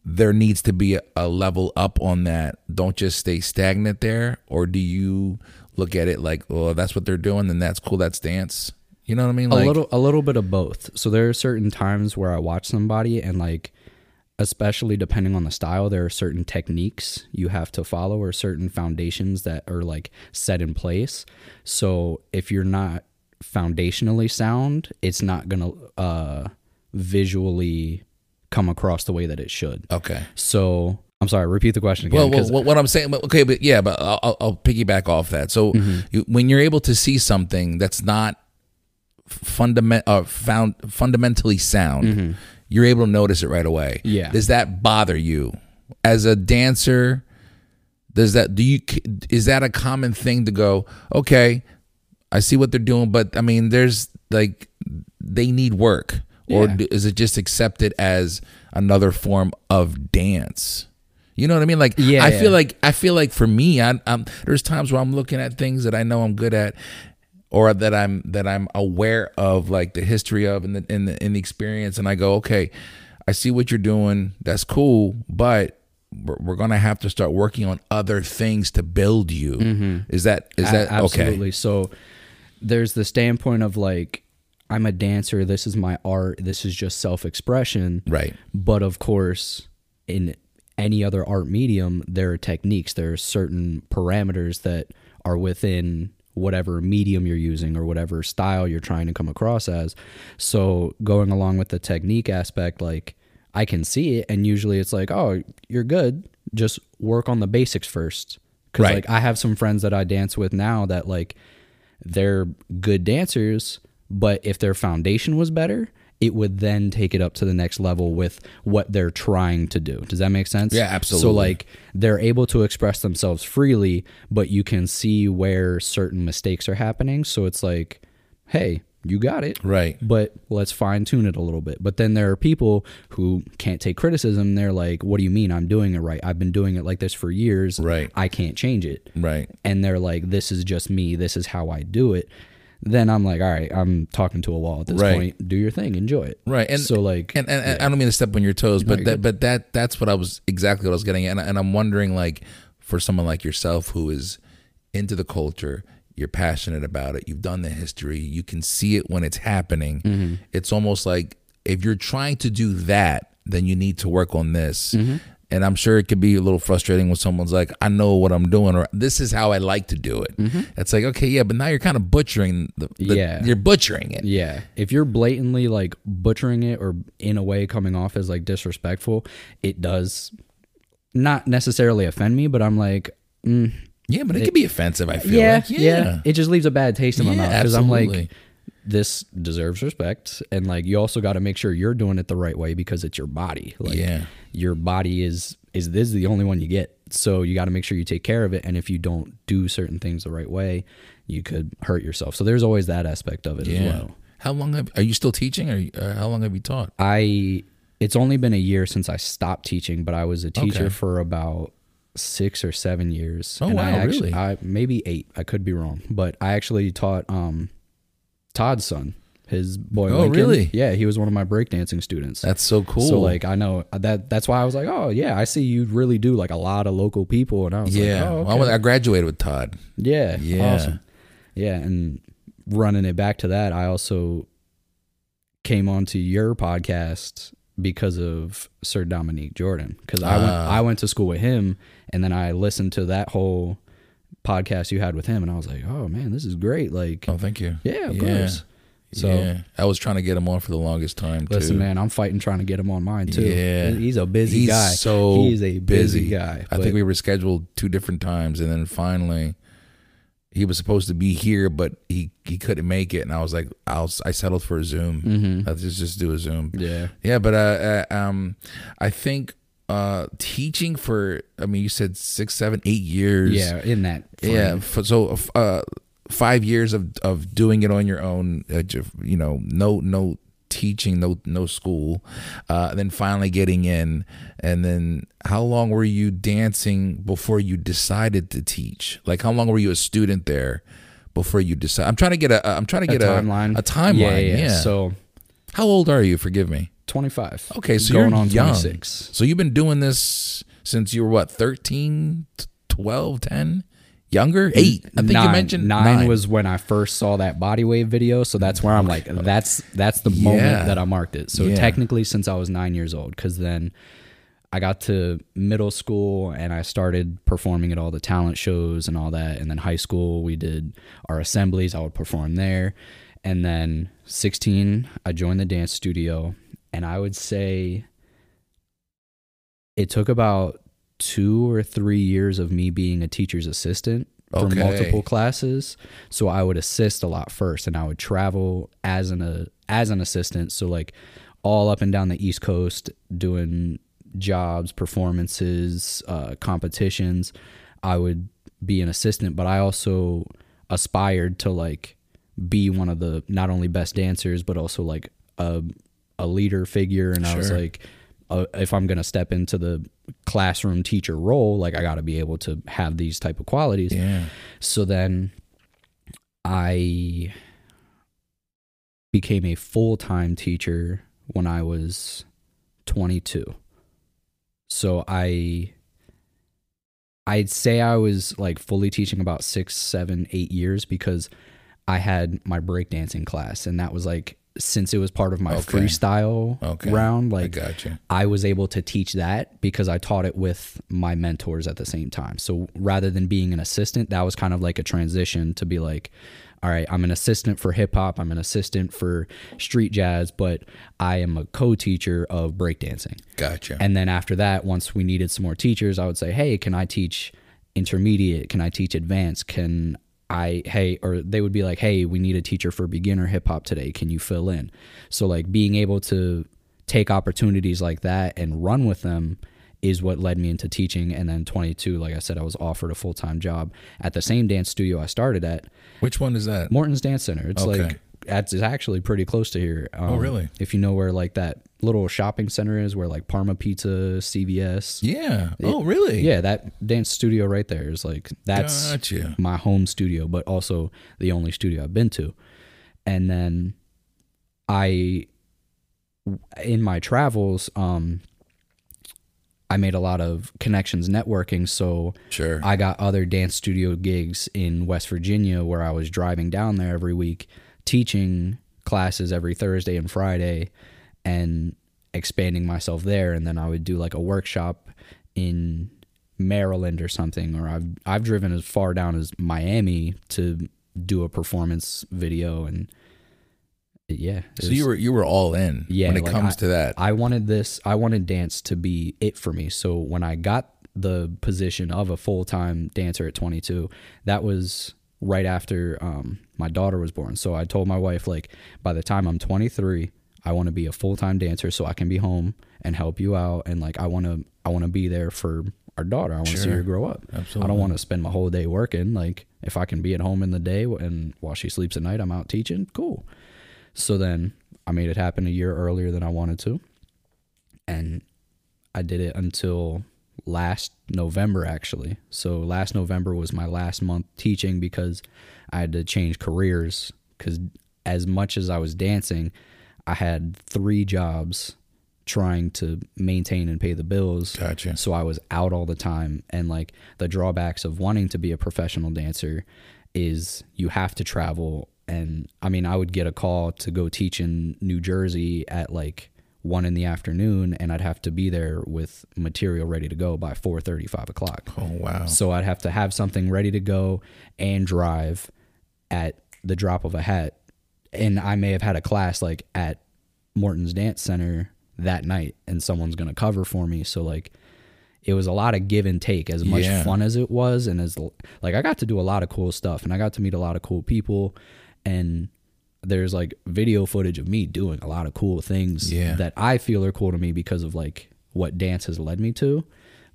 [SPEAKER 2] there needs to be a, a level up on that? Don't just stay stagnant there, or do you look at it like, well, that's what they're doing, then that's cool, that's dance. You know what I mean?
[SPEAKER 3] a little a little bit of both. So there are certain times where I watch somebody and like especially depending on the style there are certain techniques you have to follow or certain foundations that are like set in place. So if you're not foundationally sound, it's not going to uh visually come across the way that it should.
[SPEAKER 2] okay.
[SPEAKER 3] So I'm sorry, repeat the question again.
[SPEAKER 2] Well, well
[SPEAKER 3] 'cause-
[SPEAKER 2] what, I'm saying, okay, but yeah, but I'll, I'll- piggyback off that. So
[SPEAKER 3] Mm-hmm.
[SPEAKER 2] you, when you're able to see something that's not fundament uh, found fundamentally sound, you're able to notice it right away.
[SPEAKER 3] Mm-hmm. Yeah.
[SPEAKER 2] Does that bother you as a dancer? Does that do you is that a common thing to go? Okay, I see what they're doing, but I mean, there's like they need work, or
[SPEAKER 3] Yeah.
[SPEAKER 2] is it just accepted as another form of dance? You know what I mean? Like,
[SPEAKER 3] Yeah,
[SPEAKER 2] I
[SPEAKER 3] yeah.
[SPEAKER 2] feel like I feel like for me, I, I'm there's times where I'm looking at things that I know I'm good at, or that I'm that I'm aware of, like the history of and the in the in the experience, and I go, okay, I see what you're doing. That's cool, but we're, we're gonna have to start working on other things to build you. Is that is
[SPEAKER 3] Mm-hmm. A-
[SPEAKER 2] that okay?
[SPEAKER 3] absolutely so there's the standpoint of like i'm a dancer this is my art this is just self-expression
[SPEAKER 2] Right.
[SPEAKER 3] but of course in any other art medium there are techniques there are certain parameters that are within whatever medium you're using or whatever style you're trying to come across as so going along with the technique aspect like i can see it and usually it's like oh you're good just work on the basics first because
[SPEAKER 2] Right.
[SPEAKER 3] like i have some friends that i dance with now that like they're good dancers, but if their foundation was better it would then take it up to the next level with what they're trying to do. Does that make sense?
[SPEAKER 2] Yeah, absolutely.
[SPEAKER 3] So like they're able to express themselves freely, but you can see where certain mistakes are happening. So it's like, hey, you got it.
[SPEAKER 2] Right.
[SPEAKER 3] But let's fine tune it a little bit. But then there are people who can't take criticism. They're like, what do you mean I'm doing it right? I've been doing it like this for years.
[SPEAKER 2] Right.
[SPEAKER 3] I can't change it.
[SPEAKER 2] Right.
[SPEAKER 3] And they're like, this is just me. This is how I do it. Then I'm like, all right, I'm talking to a wall at this
[SPEAKER 2] Right.
[SPEAKER 3] point. Do your thing, enjoy it.
[SPEAKER 2] Right, and
[SPEAKER 3] so like,
[SPEAKER 2] and, and, and I don't mean to step on your toes, but
[SPEAKER 3] you're
[SPEAKER 2] that
[SPEAKER 3] good.
[SPEAKER 2] but that that's what I was exactly what I was getting at, and, and I'm wondering like for someone like yourself who is into the culture, you're passionate about it, you've done the history, you can see it when it's happening.
[SPEAKER 3] Mm-hmm.
[SPEAKER 2] It's almost like if you're trying to do that, then you need to work on this.
[SPEAKER 3] Mm-hmm.
[SPEAKER 2] And I'm sure it could be a little frustrating when someone's like, "I know what I'm doing," or "This is how I like to do it." It's like, okay, yeah, but now you're kind of butchering the, the
[SPEAKER 3] Mm-hmm. Yeah.
[SPEAKER 2] you're butchering it.
[SPEAKER 3] Yeah. If you're blatantly like butchering it or in a way coming off as like disrespectful, it does not necessarily offend me, but I'm like, mm,
[SPEAKER 2] Yeah, but it, could be offensive. I feel
[SPEAKER 3] yeah,
[SPEAKER 2] like.
[SPEAKER 3] yeah, yeah. It just leaves a bad taste in my
[SPEAKER 2] Yeah,
[SPEAKER 3] mouth because I'm like. This deserves respect, and like you also got to make sure you're doing it the right way because it's your body. Like,
[SPEAKER 2] Yeah.
[SPEAKER 3] your body is is this is the only one you get, so you got to make sure you take care of it. And if you don't do certain things the right way, you could hurt yourself. So there's always that aspect of it
[SPEAKER 2] Yeah.
[SPEAKER 3] as well.
[SPEAKER 2] How long have, are you still teaching, or uh, how long have you taught?
[SPEAKER 3] I it's only been a year since I stopped teaching, but I was a teacher
[SPEAKER 2] Okay.
[SPEAKER 3] for about six or seven years.
[SPEAKER 2] Oh,
[SPEAKER 3] and I
[SPEAKER 2] wow,
[SPEAKER 3] actually,
[SPEAKER 2] really?
[SPEAKER 3] I maybe eight. I could be wrong, but I actually taught um Todd's son, his boy.
[SPEAKER 2] Oh,
[SPEAKER 3] Lincoln.
[SPEAKER 2] really?
[SPEAKER 3] Yeah, he was one of my breakdancing students.
[SPEAKER 2] That's so cool.
[SPEAKER 3] So like I know that that's why I was like, oh yeah, I see you really do like a lot of local people, and I was
[SPEAKER 2] yeah,
[SPEAKER 3] like, oh,
[SPEAKER 2] I
[SPEAKER 3] okay.
[SPEAKER 2] I graduated with Todd.
[SPEAKER 3] Yeah.
[SPEAKER 2] Yeah.
[SPEAKER 3] Awesome. Yeah. And running it back to that, I also came onto your podcast because of Sir Dominique Jordan. Because I went
[SPEAKER 2] Ah.
[SPEAKER 3] I went to school with him and then I listened to that whole podcast you had with him and I was like, Oh man, this is great. Like
[SPEAKER 2] Oh, thank you.
[SPEAKER 3] Yeah, of
[SPEAKER 2] yeah.
[SPEAKER 3] course. So
[SPEAKER 2] yeah. I was trying to get him on for the longest time
[SPEAKER 3] listen,
[SPEAKER 2] too.
[SPEAKER 3] man, I'm fighting trying to get him on mine too.
[SPEAKER 2] Yeah.
[SPEAKER 3] He's a busy
[SPEAKER 2] He's
[SPEAKER 3] guy.
[SPEAKER 2] so
[SPEAKER 3] He's a busy, guy.
[SPEAKER 2] I think we were scheduled two different times, and then finally, he was supposed to be here, but he he couldn't make it, and I was like, I'll I settled for a Zoom.
[SPEAKER 3] Mm-hmm.
[SPEAKER 2] Let's just just do a Zoom.
[SPEAKER 3] Yeah.
[SPEAKER 2] Yeah, but uh, uh, um, I think uh, teaching for I mean, you said six, seven, eight years.
[SPEAKER 3] Yeah, in that frame.
[SPEAKER 2] yeah. So uh, five years of of doing it on your own. Uh, you know, no no teaching, no no school. Uh, then finally getting in, and then how long were you dancing before you decided to teach? Like how long were you a student there? Before you decide, I'm trying to get a. I'm trying to
[SPEAKER 3] A
[SPEAKER 2] get a
[SPEAKER 3] timeline.
[SPEAKER 2] A timeline.
[SPEAKER 3] Yeah.
[SPEAKER 2] yeah,
[SPEAKER 3] yeah. So
[SPEAKER 2] how old are you? Forgive me.
[SPEAKER 3] 25.
[SPEAKER 2] Okay, so
[SPEAKER 3] going
[SPEAKER 2] you're
[SPEAKER 3] on
[SPEAKER 2] young.
[SPEAKER 3] 26.
[SPEAKER 2] So you've been doing this since you were what, 13, 12, 10? Younger? 8. I think
[SPEAKER 3] nine.
[SPEAKER 2] you mentioned
[SPEAKER 3] nine, was when I first saw that body wave video. So that's where I'm like, that's that's the moment
[SPEAKER 2] Yeah.
[SPEAKER 3] that I marked it. So
[SPEAKER 2] Yeah.
[SPEAKER 3] technically, since I was nine years old, because then I got to middle school and I started performing at all the talent shows and all that. And then high school, we did our assemblies. I would perform there. And then 16, I joined the dance studio. And I would say it took about two or three years of me being a teacher's assistant for
[SPEAKER 2] Okay.
[SPEAKER 3] multiple classes. So I would assist a lot first, and I would travel as an uh, as an assistant. So like all up and down the East Coast doing jobs, performances, uh, competitions. I would be an assistant, but I also aspired to like be one of the not only best dancers but also like a a leader figure. And I was like, uh, if I'm gonna step into the classroom teacher role, like I got to be able to have these type of qualities.
[SPEAKER 2] Yeah.
[SPEAKER 3] So then I became a full time teacher when I was 22. So I I'd say I was like fully teaching about six, seven, eight years because I had my breakdancing class and that was like since it was part of my
[SPEAKER 2] Okay.
[SPEAKER 3] freestyle
[SPEAKER 2] Okay.
[SPEAKER 3] round, like
[SPEAKER 2] you.
[SPEAKER 3] I was able to teach that because I taught it with my mentors at the same time. So rather than being an assistant, that was kind of like a transition to be like, all right, I'm an assistant for hip hop, I'm an assistant for street jazz, but I am a co teacher of breakdancing.
[SPEAKER 2] Gotcha.
[SPEAKER 3] And then after that, once we needed some more teachers, I would say, hey, can I teach intermediate? Can I teach advanced? Can I hey or they would be like, "Hey, we need a teacher for beginner hip hop today. Can you fill in?" So like being able to take opportunities like that and run with them is what led me into teaching and then 22 like I said I was offered a full-time job at the same dance studio I started at
[SPEAKER 2] Which one is that?
[SPEAKER 3] Morton's Dance Center. It's
[SPEAKER 2] Okay.
[SPEAKER 3] like it's actually pretty close to here. Um,
[SPEAKER 2] Oh, really?
[SPEAKER 3] If you know where like that little shopping center is, where like Parma Pizza, CVS.
[SPEAKER 2] Yeah. Oh, really?
[SPEAKER 3] Yeah, that dance studio right there is like that's
[SPEAKER 2] Gotcha.
[SPEAKER 3] my home studio, but also the only studio I've been to. And then I, in my travels, um, I made a lot of connections networking. So
[SPEAKER 2] Sure.
[SPEAKER 3] I got other dance studio gigs in West Virginia where I was driving down there every week, teaching classes every Thursday and Friday, and expanding myself there. And then I would do like a workshop in Maryland or something, or I've I've driven as far down as Miami to do a performance video, and yeah.
[SPEAKER 2] so
[SPEAKER 3] was-
[SPEAKER 2] you were you were all in
[SPEAKER 3] yeah,
[SPEAKER 2] when it
[SPEAKER 3] like,
[SPEAKER 2] comes
[SPEAKER 3] I-
[SPEAKER 2] to that.
[SPEAKER 3] I wanted this. I wanted dance to be it for me. So when I got the position of a full time dancer at 22, that was right after um, my daughter was born. So I told my wife like, by the time I'm 23, I want to be a full time dancer so I can be home and help you out. And like I want to, I want to be there for our daughter. I want to see her grow up.
[SPEAKER 2] Absolutely.
[SPEAKER 3] I don't want to spend my whole day working. Like if I can be at home in the day and while she sleeps at night, I'm out teaching. Cool. So then I made it happen a year earlier than I wanted to. And I did it until last November, actually. So last November was my last month teaching because I had to change careers. Because as much as I was dancing, I had three jobs trying to maintain and pay the bills.
[SPEAKER 2] Gotcha.
[SPEAKER 3] So I was out all the time. And like the drawbacks of wanting to be a professional dancer is you have to travel. And I mean, I would get a call to go teach in New Jersey at like one in the afternoon, and I'd have to be there with material ready to go by 4 5 o'clock.
[SPEAKER 2] oh wow.
[SPEAKER 3] So I'd have to have something ready to go and drive at the drop of a hat. And I may have had a class like at Morton's Dance Center that night and someone's going to cover for me. So like it was a lot of give and take as much
[SPEAKER 2] Yeah.
[SPEAKER 3] fun as it was and as like I got to do a lot of cool stuff and I got to meet a lot of cool people and there's like video footage of me doing a lot of cool things
[SPEAKER 2] Yeah.
[SPEAKER 3] that I feel are cool to me because of like what dance has led me to,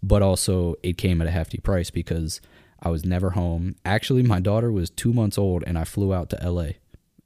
[SPEAKER 3] but also it came at a hefty price because I was never home. Actually, my daughter was two months old and I flew out to LA.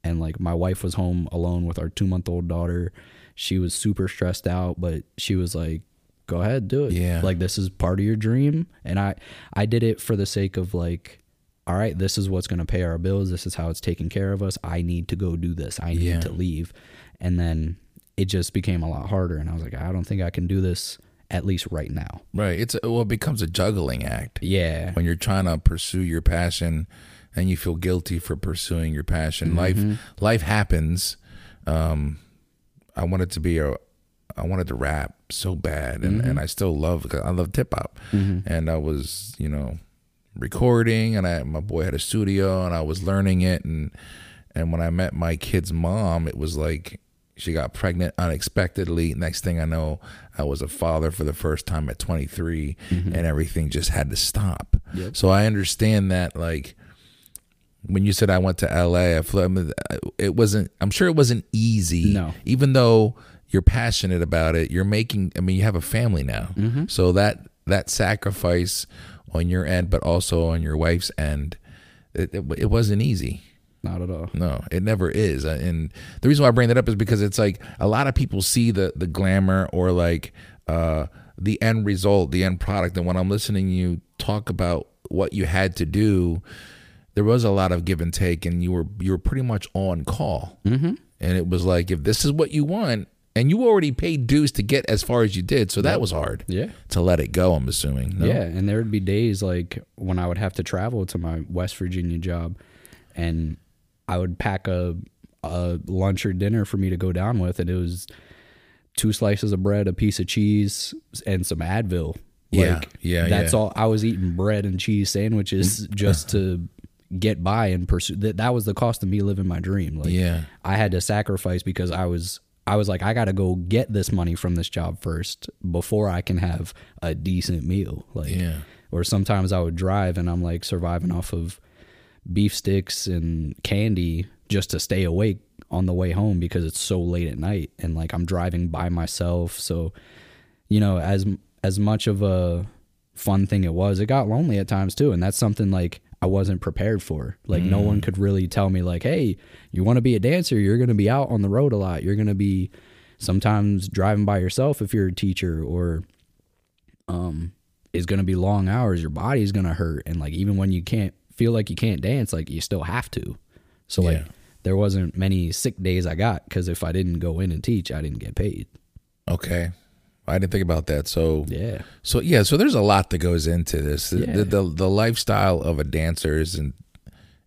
[SPEAKER 3] And like my wife was home alone with our two month old daughter. She was super stressed out, but she was like, go ahead, do it.
[SPEAKER 2] Yeah.
[SPEAKER 3] Like this is part of your dream. And I, I did it for the sake of like, all right, this is what's going to pay our bills. This is how it's taking care of us. I need to go do this. I need
[SPEAKER 2] Yeah.
[SPEAKER 3] to leave. And then it just became a lot harder. And I was like, I don't think I can do this at least right now.
[SPEAKER 2] right. It's well, it becomes a juggling act
[SPEAKER 3] Yeah.
[SPEAKER 2] when you're trying to pursue your passion, and you feel guilty for pursuing your passion. Life mm-hmm. life happens. Um, I wanted to be a. I wanted to rap so bad, and, mm-hmm. and I still love. I love hip hop, mm-hmm. and I was you know recording, and I my boy had a studio, and I was learning it, and and when I met my kid's mom, it was like she got pregnant unexpectedly. Next thing I know, I was a father for the first time at 23, and everything just had to stop.
[SPEAKER 3] Yep.
[SPEAKER 2] So I understand that, like, when you said I went to LA, I flew, it wasn't, I'm sure it wasn't easy.
[SPEAKER 3] No.
[SPEAKER 2] Even though you're passionate about it, you're making, I mean, you have a family now.
[SPEAKER 3] Mm-hmm.
[SPEAKER 2] So that, that sacrifice on your end, but also on your wife's end, it, it, it wasn't easy.
[SPEAKER 3] Not at all.
[SPEAKER 2] No, it never is. Uh, And the reason why I bring that up is because it's like a lot of people see the the glamour or like uh, the end result, the end product. And when I'm listening you talk about what you had to do, there was a lot of give and take, and you were you were pretty much on call. Mm-hmm. And it was like if this is what you want, and you already paid dues to get as far as you did, so that was hard.
[SPEAKER 3] Yeah.
[SPEAKER 2] To let it go, I'm assuming. No?
[SPEAKER 3] Yeah, and there would be days like when I would have to travel to my West Virginia job, and I would pack a a lunch or dinner for me to go down with, and it was two slices of bread, a piece of cheese, and some Advil.
[SPEAKER 2] Yeah, yeah,
[SPEAKER 3] That's
[SPEAKER 2] yeah.
[SPEAKER 3] all. I was eating bread and cheese sandwiches mm-hmm. just to get by and pursue. That that was the cost of me living my dream. Like,
[SPEAKER 2] Yeah.
[SPEAKER 3] I had to sacrifice because I was I was like I got to go get this money from this job first before I can have a decent meal. Like
[SPEAKER 2] Yeah.
[SPEAKER 3] or sometimes I would drive and I'm like surviving off of beef sticks and candy just to stay awake on the way home because it's so late at night and like I'm driving by myself. So, you know, as as much of a fun thing it was, it got lonely at times too, and that's something like I wasn't prepared for. Like no one could really tell me like, "Hey, you want to be a dancer, you're going to be out on the road a lot. You're going to be sometimes driving by yourself if you're a teacher or um is going to be long hours, your body's going to hurt and like even when you can't feel like you can't dance, like you still have to. So like there wasn't many sick days I got cuz if I didn't go in and teach, I didn't get paid.
[SPEAKER 2] Okay. I didn't think about that. So
[SPEAKER 3] Yeah.
[SPEAKER 2] So yeah, so there's a lot that goes into this. The,
[SPEAKER 3] Yeah.
[SPEAKER 2] the, the the lifestyle of a dancer isn't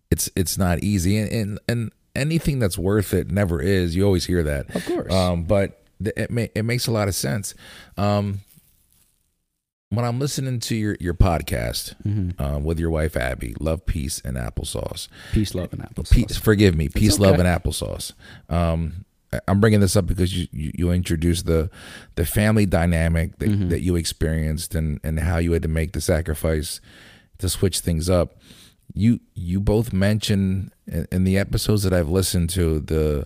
[SPEAKER 2] it's it's not easy, and, and and anything that's worth it never is. You always hear that,
[SPEAKER 3] Of course.
[SPEAKER 2] Um, but th- it ma- it makes a lot of sense. Um, when I'm listening to your your podcast
[SPEAKER 3] Mm-hmm.
[SPEAKER 2] um, with your wife Abby, love, peace, and applesauce.
[SPEAKER 3] Peace, love, and apples.
[SPEAKER 2] Peace, forgive me. Peace, love, and applesauce. Um, I'm bringing this up because you, you, you introduced the the family dynamic that,
[SPEAKER 3] Mm-hmm.
[SPEAKER 2] that you experienced and, and how you had to make the sacrifice to switch things up. You you both mentioned in, in the episodes that I've listened to the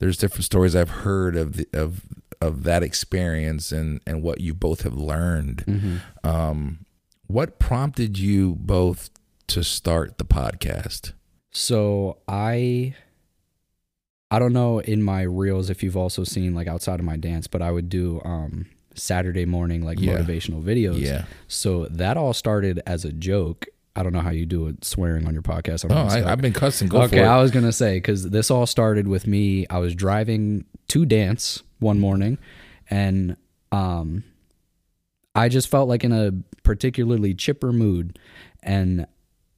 [SPEAKER 2] there's different stories I've heard of the, of of that experience and and what you both have learned.
[SPEAKER 3] Mm-hmm.
[SPEAKER 2] Um, what prompted you both to start the podcast?
[SPEAKER 3] So I I don't know in my reels if you've also seen like outside of my dance, but I would do um Saturday morning like
[SPEAKER 2] Yeah.
[SPEAKER 3] motivational videos.
[SPEAKER 2] Yeah.
[SPEAKER 3] So that all started as a joke. I don't know how you do it swearing on your podcast. I'm
[SPEAKER 2] oh, I, I've been cussing. Go
[SPEAKER 3] okay,
[SPEAKER 2] for it.
[SPEAKER 3] I was gonna say because this all started with me. I was driving to dance one morning, and um, I just felt like in a particularly chipper mood, and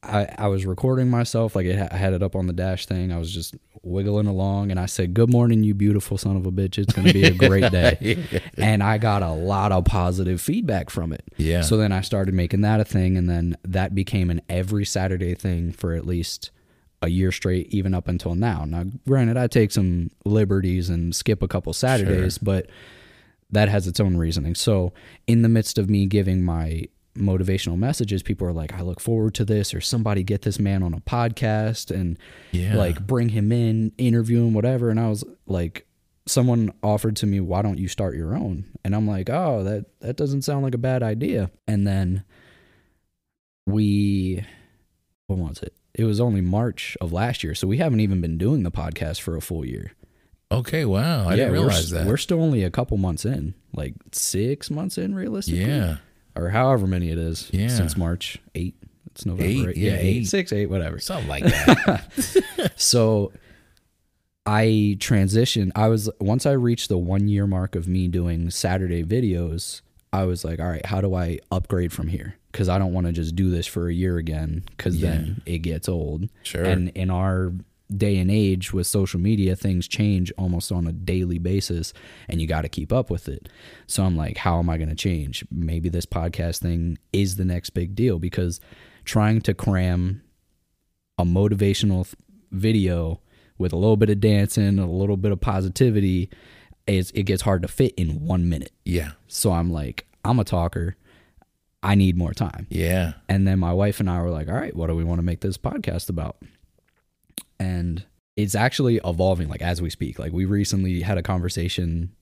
[SPEAKER 3] I I was recording myself like it, I had it up on the dash thing. I was just wiggling along, and I said, "Good morning, you beautiful son of a bitch. It's gonna be a great day." and I got a lot of positive feedback from it.
[SPEAKER 2] Yeah.
[SPEAKER 3] So then I started making that a thing, and then that became an every Saturday thing for at least a year straight, even up until now. Now, granted, I take some liberties and skip a couple Saturdays, but that has its own reasoning. So, in the midst of me giving my motivational messages, people are like, I look forward to this, or somebody get this man on a podcast and
[SPEAKER 2] Yeah.
[SPEAKER 3] like bring him in, interview him, whatever. And I was like, someone offered to me, why don't you start your own? And I'm like, oh, that, that doesn't sound like a bad idea. And then we, what was it? It was only March of last year. So we haven't even been doing the podcast for a full year.
[SPEAKER 2] Okay. Wow. I didn't
[SPEAKER 3] we're
[SPEAKER 2] realize that.
[SPEAKER 3] We're still only a couple months in, like six months in realistically.
[SPEAKER 2] yeah.
[SPEAKER 3] Or however many it is
[SPEAKER 2] Yeah.
[SPEAKER 3] since March. Eight. It's November.
[SPEAKER 2] Eight,
[SPEAKER 3] eight.
[SPEAKER 2] yeah,
[SPEAKER 3] eight,
[SPEAKER 2] eight.
[SPEAKER 3] six, eight, whatever.
[SPEAKER 2] Something like that.
[SPEAKER 3] So I transitioned. I was once I reached the one year mark of me doing Saturday videos, I was like, all right, how do I upgrade from here? Because I don't want to just do this for a year again, because then it gets old.
[SPEAKER 2] Sure.
[SPEAKER 3] And in our day and age with social media, things change almost on a daily basis, and you got to keep up with it. So I'm like, how am I going to change? Maybe this podcast thing is the next big deal because trying to cram a motivational th- video with a little bit of dancing, a little bit of positivity, is it gets hard to fit in one minute.
[SPEAKER 2] yeah.
[SPEAKER 3] So I'm like, I'm a talker. I need more time.
[SPEAKER 2] Yeah.
[SPEAKER 3] And then my wife and I were like, all right, what do we want to make this podcast about? And it's actually evolving like as we speak. Like we recently had a conversation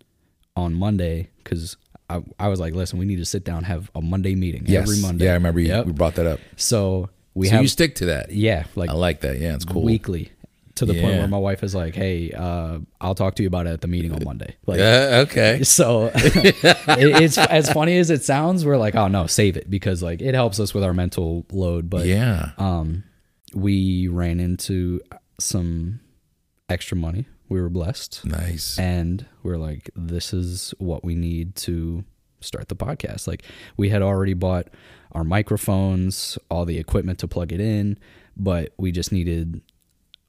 [SPEAKER 3] on Monday because I, I was like, listen, we need to sit down, have a Monday meeting
[SPEAKER 2] Yes.
[SPEAKER 3] every Monday.
[SPEAKER 2] Yeah. I remember you,
[SPEAKER 3] Yep.
[SPEAKER 2] we brought that up.
[SPEAKER 3] So we
[SPEAKER 2] so
[SPEAKER 3] have
[SPEAKER 2] you stick to that.
[SPEAKER 3] yeah, like
[SPEAKER 2] I like that. Yeah. It's cool.
[SPEAKER 3] weekly to the point where my wife is like, "Hey, uh, I'll talk to you about it at the meeting on Monday." Like,
[SPEAKER 2] Uh, okay.
[SPEAKER 3] so it, it's as funny as it sounds. We're like, "Oh no, save it," because like it helps us with our mental load. But
[SPEAKER 2] Yeah.
[SPEAKER 3] um, we ran into some extra money. We were blessed,
[SPEAKER 2] Nice.
[SPEAKER 3] and we're like, "This is what we need to." start the podcast like we had already bought our microphones all the equipment to plug it in but we just needed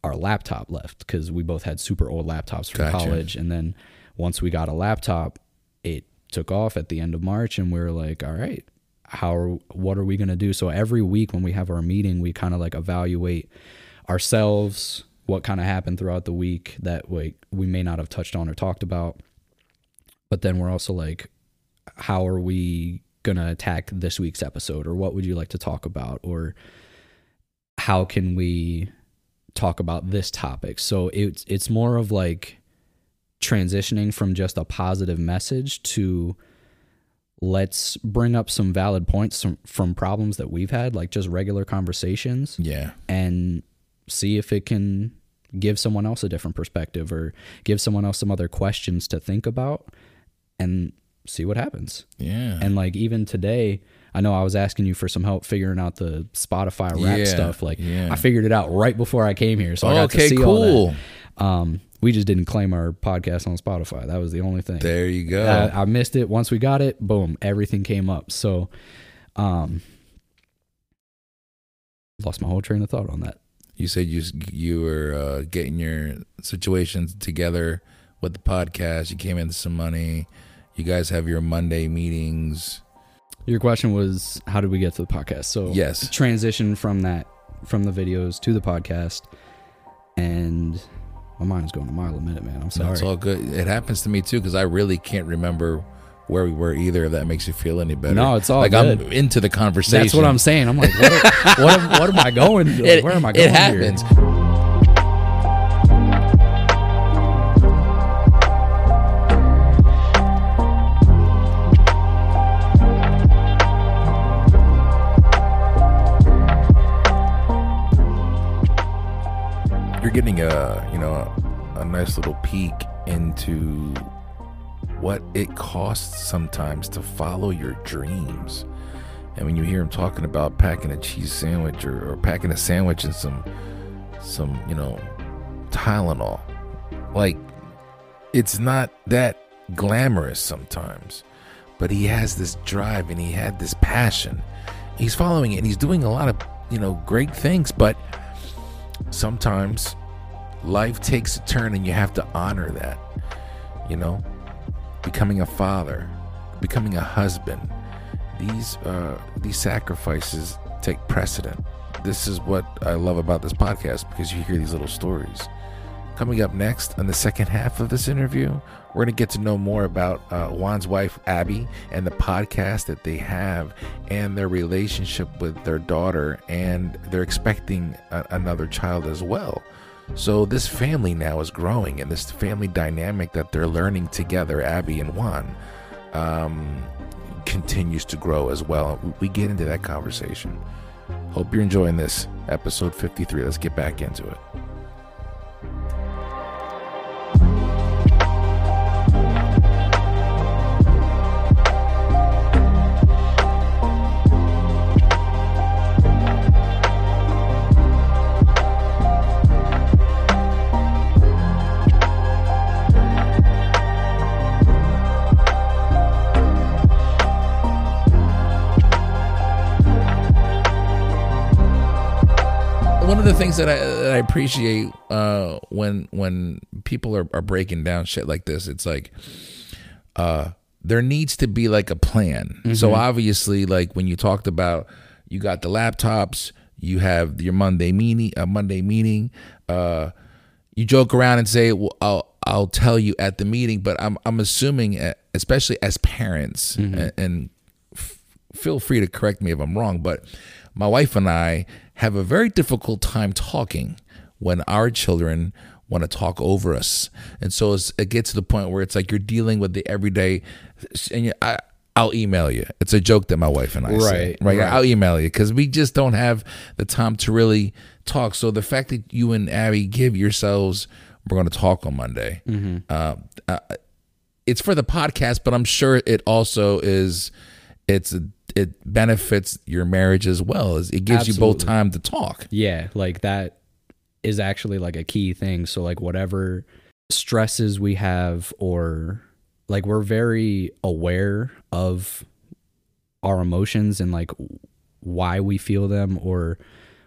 [SPEAKER 3] our laptop left because we both had super old laptops from
[SPEAKER 2] Gotcha.
[SPEAKER 3] college. And then once we got a laptop, it took off at the end of March, and we were like, all right, how are, what are we gonna do? So every week when we have our meeting, we kind of like evaluate ourselves, what kind of happened throughout the week that like we may not have touched on or talked about. But then we're also like, how are we gonna attack this week's episode, or what would you like to talk about, or how can we talk about this topic? So it's it's more of like transitioning from just a positive message to let's bring up some valid points from, from problems that we've had, like just regular conversations,
[SPEAKER 2] Yeah.
[SPEAKER 3] and see if it can give someone else a different perspective or give someone else some other questions to think about and see what happens.
[SPEAKER 2] Yeah.
[SPEAKER 3] And like even today, I know I was asking you for some help figuring out the Spotify wrap
[SPEAKER 2] Yeah,
[SPEAKER 3] stuff. Like
[SPEAKER 2] yeah.
[SPEAKER 3] I figured it out right before I came here, so I got
[SPEAKER 2] okay,
[SPEAKER 3] to see all
[SPEAKER 2] cool.
[SPEAKER 3] that. Um, we just didn't claim our podcast on Spotify. That was the only thing.
[SPEAKER 2] There you go.
[SPEAKER 3] Uh, I missed it. Once we got it, boom, everything came up. So, um, lost my whole train of thought on that.
[SPEAKER 2] You said you you were uh, getting your situations together with the podcast. You came into some money. You guys have your Monday meetings.
[SPEAKER 3] Your question was, how did we get to the podcast? So,
[SPEAKER 2] Yes.
[SPEAKER 3] transition from that, from the videos to the podcast, and my mind's going a mile a minute, man. I'm sorry.
[SPEAKER 2] That's all good. It happens to me too because I really can't remember where we were either. If that makes you feel any better.
[SPEAKER 3] No, it's all
[SPEAKER 2] like
[SPEAKER 3] good.
[SPEAKER 2] I'm into the conversation.
[SPEAKER 3] That's what I'm saying. I'm like, what? what, am, what am I going? Like,
[SPEAKER 2] It,
[SPEAKER 3] where am I going?
[SPEAKER 2] it happens.
[SPEAKER 3] Here?
[SPEAKER 2] You're getting a you know a, a nice little peek into what it costs sometimes to follow your dreams. And when you hear him talking about packing a cheese sandwich or, or packing a sandwich and some some you know Tylenol, like it's not that glamorous sometimes, but he has this drive and he had this passion. He's following it and he's doing a lot of you know great things, but sometimes life takes a turn and you have to honor that. You know, becoming a father, becoming a husband. These uh, these sacrifices take precedent. This is what I love about this podcast because you hear these little stories. Coming up next on the second half of this interview, we're going to get to know more about uh, Juan's wife, Abby, and the podcast that they have and their relationship with their daughter, and they're expecting a- another child as well. So, this family now is growing, and this family dynamic that they're learning together, Abby and Juan, um, continues to grow as well. We get into that conversation. Hope you're enjoying this episode 53. Let's get back into it. One of the things that I, that I appreciate uh, when when people are, are breaking down shit like this, it's like uh, there needs to be like a plan. So obviously, like when you talked about, you got the laptops, you have your Monday meeting, a Monday meeting. Uh, you joke around and say, "Well, I'll I'll tell you at the meeting," but I'm I'm assuming, uh, especially as parents, and, and f- feel free to correct me if I'm wrong, but my wife and I have a very difficult time talking when our children want to talk over us, and so it's, it gets to the point where it's like you're dealing with the everyday, and you, I. I'll email you. It's a joke that my wife and I say.
[SPEAKER 3] Right,
[SPEAKER 2] Right.
[SPEAKER 3] right.
[SPEAKER 2] I'll email you because we just don't have the time to really talk. So the fact that you and Abby give yourselves, we're going to talk on Monday. Uh, uh, it's for the podcast, but I'm sure it also is. It's it benefits your marriage as well. as It gives you both time to talk.
[SPEAKER 3] Yeah, like that is actually like a key thing. So like whatever stresses we have or like we're very aware of our emotions and like why we feel them or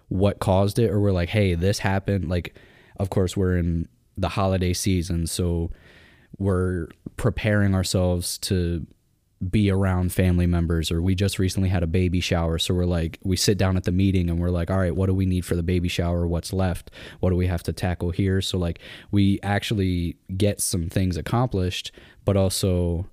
[SPEAKER 3] what caused it or we're like hey this happened like of course we're in the holiday season so we're preparing ourselves to be around family members or we just recently had a baby shower. So we're like we sit down at the meeting and we're like all right what do we need for the baby shower? What's left? What do we have to tackle here? So like we actually get some things accomplished but also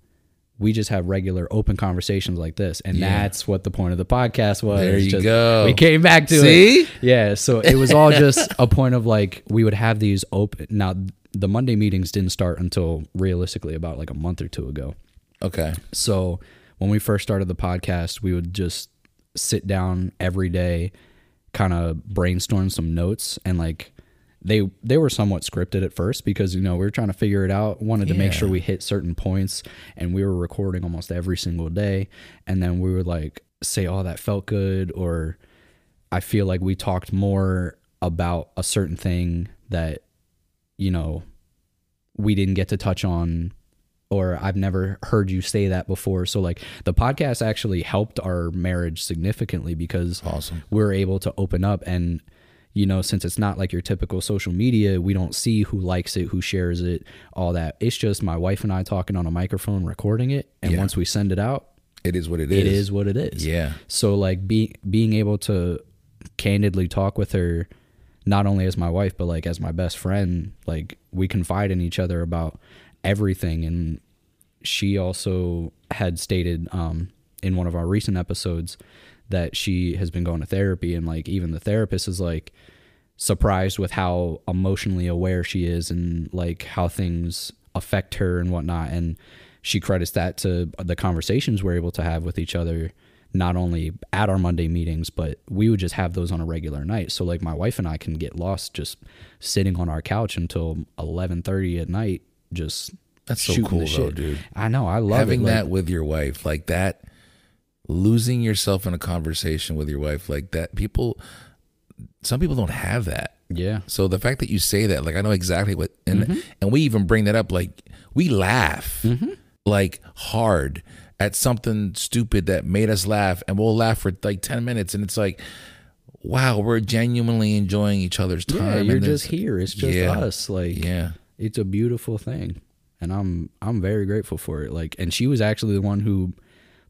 [SPEAKER 3] we just have regular open conversations like this. And
[SPEAKER 2] Yeah.
[SPEAKER 3] that's what the point of the podcast was.
[SPEAKER 2] There you
[SPEAKER 3] Just-
[SPEAKER 2] go.
[SPEAKER 3] we came back to
[SPEAKER 2] See?
[SPEAKER 3] it yeah. So it was all just a point of like we would have these open now the monday meetings didn't start until realistically about like a month or two ago
[SPEAKER 2] Okay.
[SPEAKER 3] so when we first started the podcast, we would just sit down every day, kind of brainstorm some notes and like they they were somewhat scripted at first because you know we were trying to figure it out wanted to make sure we hit certain points and we were recording almost every single day and then we would like say oh that felt good or i feel like we talked more about a certain thing that you know we didn't get to touch on or I've never heard you say that before. So like the podcast actually helped our marriage significantly because
[SPEAKER 2] Awesome.
[SPEAKER 3] we're able to open up and you know since it's not like your typical social media we don't see who likes it who shares it all that it's just my wife and i talking on a microphone recording it and
[SPEAKER 2] Yeah.
[SPEAKER 3] once we send it out
[SPEAKER 2] It is what it is.
[SPEAKER 3] it is what it is
[SPEAKER 2] Yeah.
[SPEAKER 3] so like be, being able to candidly talk with her not only as my wife but like as my best friend like we confide in each other about everything. And she also had stated um in one of our recent episodes that she has been going to therapy. And like even the therapist is like surprised with how emotionally aware she is and like how things affect her and whatnot. And she credits that to the conversations we're able to have with each other not only at our monday meetings but we would just have those on a regular night. So like my wife and i can get lost just sitting on our couch until 11.30 at night just
[SPEAKER 2] That's so cool, though,
[SPEAKER 3] shit.
[SPEAKER 2] dude.
[SPEAKER 3] i know i love
[SPEAKER 2] Having
[SPEAKER 3] it. Like,
[SPEAKER 2] that with your wife, like that, losing yourself in a conversation with your wife, like that. People, some people don't have that.
[SPEAKER 3] yeah
[SPEAKER 2] So the fact that you say that, like I know exactly what, and
[SPEAKER 3] Mm-hmm.
[SPEAKER 2] and we even bring that up, like we laugh, like hard at something stupid that made us laugh, and we'll laugh for like ten minutes, and it's like, wow, we're genuinely enjoying each other's time.
[SPEAKER 3] yeah you're just here it's just
[SPEAKER 2] Yeah.
[SPEAKER 3] us like
[SPEAKER 2] Yeah,
[SPEAKER 3] it's a beautiful thing. And i'm i'm very grateful for it. Like and she was actually the one who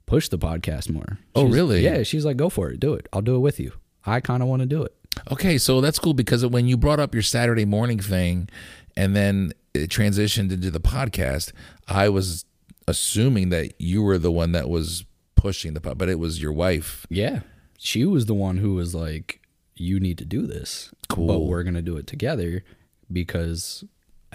[SPEAKER 3] pushed the podcast more.
[SPEAKER 2] Oh, really?
[SPEAKER 3] yeah she's like go for it do it. I'll do it with you. I kind of want to do it.
[SPEAKER 2] Okay, so that's cool because when you brought up your Saturday morning thing and then it transitioned into the podcast, I was assuming that you were the one that was pushing the pod, but it was your wife.
[SPEAKER 3] yeah. She was the one who was like you need to do this
[SPEAKER 2] cool.
[SPEAKER 3] but we're gonna do it together because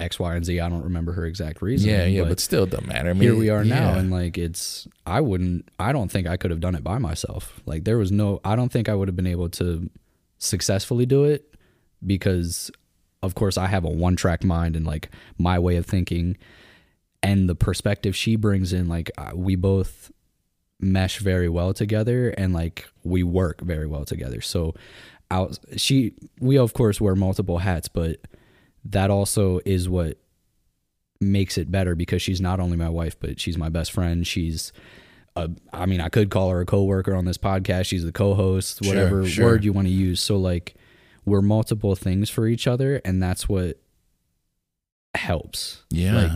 [SPEAKER 3] x y and z i don't remember her exact reason
[SPEAKER 2] Yeah, yeah, but, still it doesn't matter. I mean,
[SPEAKER 3] here we are now
[SPEAKER 2] yeah.
[SPEAKER 3] and like it's i wouldn't i don't think i could have done it by myself like there was no i don't think i would have been able to successfully do it because of course i have a one track mind and like my way of thinking and the perspective she brings in like we both mesh very well together and like we work very well together so out she we of course wear multiple hats but that also is what makes it better because she's not only my wife but she's my best friend. She's a, I mean I could call her a coworker on this podcast. She's the co-host whatever
[SPEAKER 2] sure.
[SPEAKER 3] word you want to use. So like we're multiple things for each other and that's what helps.
[SPEAKER 2] Yeah.
[SPEAKER 3] like,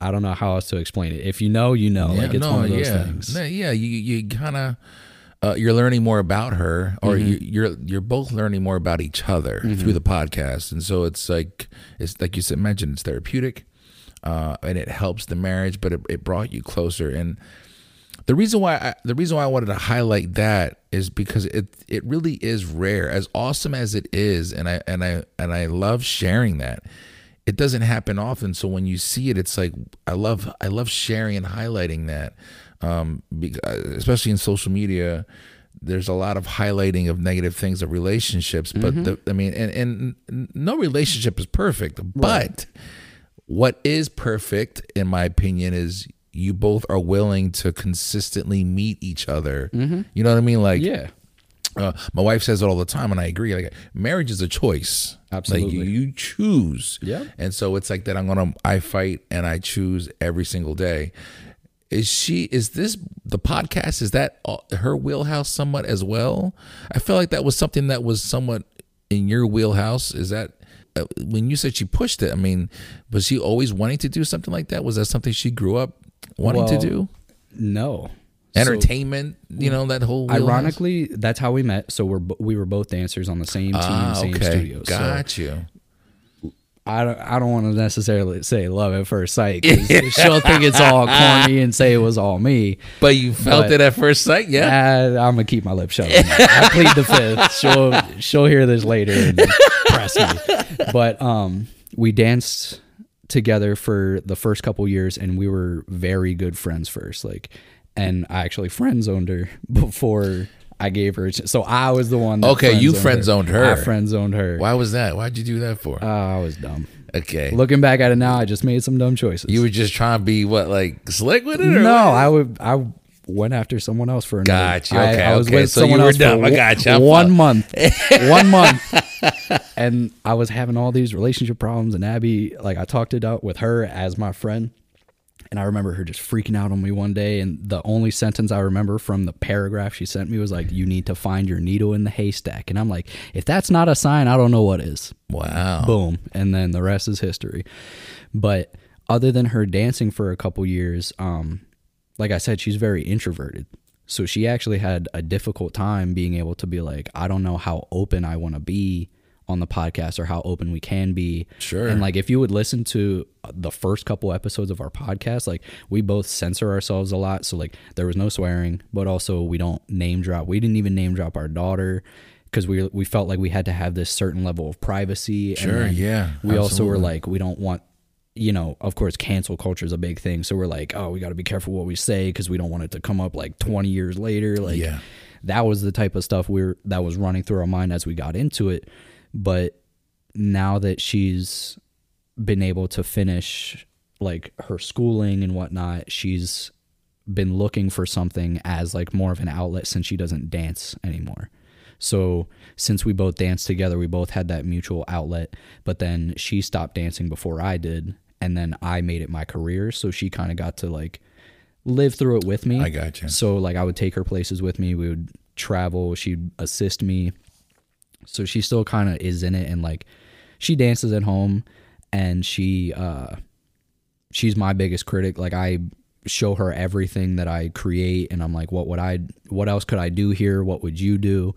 [SPEAKER 3] I don't know how else to explain it. If you know you know.
[SPEAKER 2] Yeah,
[SPEAKER 3] like it's
[SPEAKER 2] no,
[SPEAKER 3] one of those
[SPEAKER 2] yeah.
[SPEAKER 3] things.
[SPEAKER 2] Yeah, you you kind of uh, you're learning more about her, or
[SPEAKER 3] Mm-hmm.
[SPEAKER 2] you, you're you're both learning more about each other through the podcast, and so it's like it's like you said mentioned, it's therapeutic, uh, and it helps the marriage, but it, it brought you closer. And the reason why I, the reason why I wanted to highlight that is because it it really is rare, as awesome as it is, and I and I and I love sharing that. It doesn't happen often, so when you see it, it's like I love I love sharing and highlighting that, um, uh, especially in social media. There's a lot of highlighting of negative things of relationships, but the, I mean, and and no relationship is perfect, but what is perfect in my opinion is you both are willing to consistently meet each other. You know what i mean? Like
[SPEAKER 3] yeah.
[SPEAKER 2] uh, my wife says it all the time and i agree like marriage is a choice.
[SPEAKER 3] Absolutely.
[SPEAKER 2] like you, you choose.
[SPEAKER 3] Yeah.
[SPEAKER 2] and so it's like that i'm gonna i fight and i choose every single day is she is this the podcast? Is that her wheelhouse somewhat as well? I feel like that was something that was somewhat in your wheelhouse. Is that uh, when you said she pushed it i mean was she always wanting to do something like that? Was that something she grew up wanting
[SPEAKER 3] Well,
[SPEAKER 2] to do?
[SPEAKER 3] no. So,
[SPEAKER 2] entertainment you know that whole wheelhouse?
[SPEAKER 3] ironically that's how we met. So we're we were both dancers on the same team
[SPEAKER 2] ah,
[SPEAKER 3] same
[SPEAKER 2] okay.
[SPEAKER 3] studio. So
[SPEAKER 2] got you
[SPEAKER 3] I don't, I don't want to necessarily say love at first sight. 'cause she'll think it's all corny and say it was all me.
[SPEAKER 2] But you felt
[SPEAKER 3] But-
[SPEAKER 2] it at first sight, yeah.
[SPEAKER 3] Uh, I'm gonna keep my lips shut. I plead the fifth. She'll she'll hear this later and press me. But um, we danced together for the first couple years, and we were very good friends first. Like, and I actually friend zoned her before I gave her. So I was the one. That
[SPEAKER 2] Okay, you
[SPEAKER 3] friend-zoned
[SPEAKER 2] friend-zoned her.
[SPEAKER 3] I friend zoned her.
[SPEAKER 2] Why was that? Why'd you do that for?
[SPEAKER 3] Uh, I was dumb.
[SPEAKER 2] okay.
[SPEAKER 3] Looking back at it now, I just made some dumb choices.
[SPEAKER 2] you were just trying to be what, like slick with it? Or
[SPEAKER 3] no,
[SPEAKER 2] what?
[SPEAKER 3] I would. I went after someone else for another.
[SPEAKER 2] Gotcha,
[SPEAKER 3] I-
[SPEAKER 2] okay,
[SPEAKER 3] I, was
[SPEAKER 2] okay,
[SPEAKER 3] with
[SPEAKER 2] so you
[SPEAKER 3] someone
[SPEAKER 2] were
[SPEAKER 3] else
[SPEAKER 2] dumb,
[SPEAKER 3] for
[SPEAKER 2] I gotcha,
[SPEAKER 3] one month. one month, and I was having all these relationship problems. And Abby, like, I talked it out with her as my friend. And I remember her just freaking out on me one day. And the only sentence I remember from the paragraph she sent me was like, You need to find your needle in the haystack. And I'm like, If that's not a sign, I don't know what is
[SPEAKER 2] Wow.
[SPEAKER 3] boom and then the rest is history but other than her dancing for a couple years um like i said she's very introverted so she actually had a difficult time being able to be like i don't know how open i want to be on the podcast or how open we can be.
[SPEAKER 2] Sure.
[SPEAKER 3] and like if you would listen to the first couple episodes of our podcast like we both censor ourselves a lot. So like there was no swearing but also we don't name drop. We didn't even name drop our daughter because we we felt like we had to have this certain level of privacy.
[SPEAKER 2] Sure, yeah,
[SPEAKER 3] we also were like we don't want you know of course cancel culture is a big thing. So we're like oh we got to be careful what we say because we don't want it to come up like 20 years later. Like
[SPEAKER 2] Yeah.
[SPEAKER 3] that was the type of stuff we are that was running through our mind as we got into it but now that she's been able to finish like her schooling and whatnot she's been looking for something as like more of an outlet since she doesn't dance anymore so since we both danced together we both had that mutual outlet but then she stopped dancing before i did and then i made it my career so she kind of got to like live through it with me
[SPEAKER 2] I got you.
[SPEAKER 3] so like I would take her places with me. We would travel. She'd assist me. So she still kind of is in it, and like she dances at home, and she uh, she's my biggest critic. Like I show her everything that I create, and I'm like, what would I? What else could I do here? What would you do?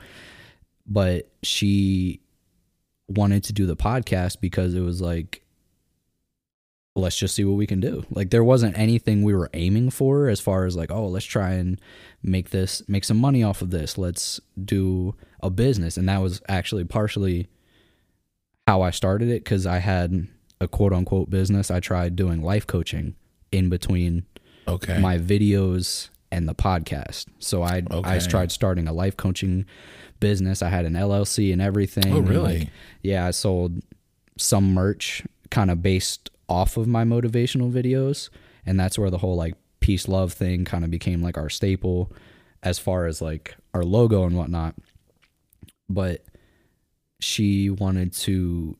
[SPEAKER 3] But she wanted to do the podcast because it was like let's just see what we can do. Like there wasn't anything we were aiming for as far as like, oh, let's try and make this make some money off of this. Let's do a business. And that was actually partially how I started it cuz I had a quote unquote business. I tried doing life coaching in between
[SPEAKER 2] Okay.
[SPEAKER 3] my videos and the podcast. So I I tried starting a life coaching business. I had an LLC and everything.
[SPEAKER 2] Oh, really?
[SPEAKER 3] like, yeah, I sold some merch kind of based off of my motivational videos, and that's where the whole like peace love thing kind of became like our staple as far as like our logo and whatnot. But she wanted to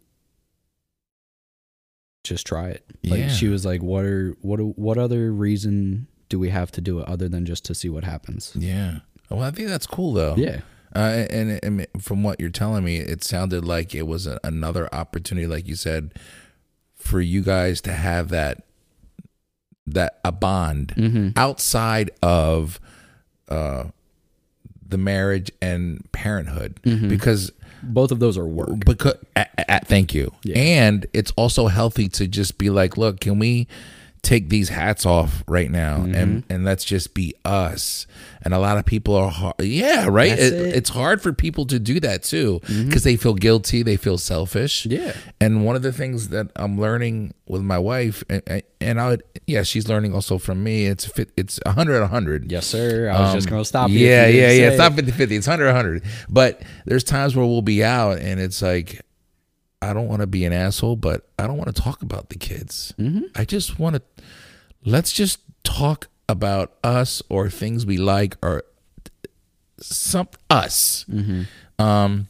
[SPEAKER 3] just try it. Like
[SPEAKER 2] Yeah.
[SPEAKER 3] she was like, "What are what what other reason do we have to do it other than just to see what happens?"
[SPEAKER 2] yeah. Well, I think that's cool though.
[SPEAKER 3] Yeah.
[SPEAKER 2] Uh, and, and from what you're telling me, it sounded like it was a, another opportunity, like you said, for you guys to have that that a bond
[SPEAKER 3] Mm-hmm.
[SPEAKER 2] outside of uh, the marriage and parenthood,
[SPEAKER 3] Mm-hmm.
[SPEAKER 2] because
[SPEAKER 3] Both of those are work.
[SPEAKER 2] because a, a- thank you,
[SPEAKER 3] Yeah.
[SPEAKER 2] and it's also healthy to just be like, look, can we take these hats off right now
[SPEAKER 3] Mm-hmm.
[SPEAKER 2] and and let's just be us and a lot of people are hard, yeah right It-
[SPEAKER 3] it. Mm-hmm.
[SPEAKER 2] it's hard for people to do that too because they feel guilty they feel selfish
[SPEAKER 3] Yeah.
[SPEAKER 2] and one of the things that i'm learning with my wife and, and i would yeah she's learning also from me it's fit it's 100 100
[SPEAKER 3] Yes, sir. I was just
[SPEAKER 2] um,
[SPEAKER 3] going to stop you.
[SPEAKER 2] Yeah, yeah, yeah. It's not
[SPEAKER 3] it.
[SPEAKER 2] 50 50, it's 100 100. But there's times where we'll be out and it's like, I don't want to be an asshole, but I don't want to talk about the kids.
[SPEAKER 3] Mm-hmm.
[SPEAKER 2] I just want to, let's just talk about us or things we like or some us.
[SPEAKER 3] Mm-hmm.
[SPEAKER 2] Um,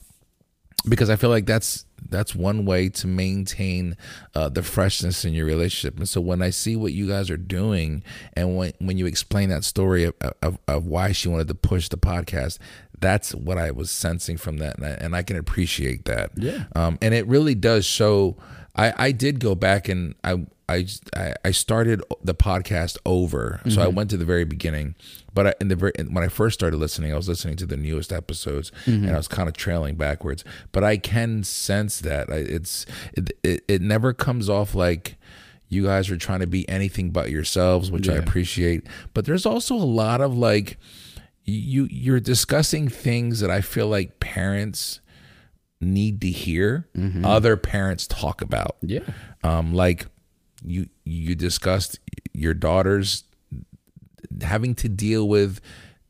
[SPEAKER 2] because I feel like that's that's one way to maintain uh, the freshness in your relationship. And so when I see what you guys are doing, and when when you explain that story of, of, of why she wanted to push the podcast, that's what I was sensing from that, and I, and I can appreciate that.
[SPEAKER 3] Yeah.
[SPEAKER 2] Um, and it really does show. I I did go back and I I I- started the podcast over, so I mm-hmm. went to the very beginning. But I, in the very when I first started listening, I was listening to the newest episodes, and mm-hmm. I was kind of trailing backwards. But I can sense that I, it's it, it it never comes off like you guys are trying to be anything but yourselves, which I appreciate. But there's also a lot of like you you're discussing things that I feel like parents need to hear other parents talk about.
[SPEAKER 3] Yeah.
[SPEAKER 2] Um, like you you discussed your daughters having to deal with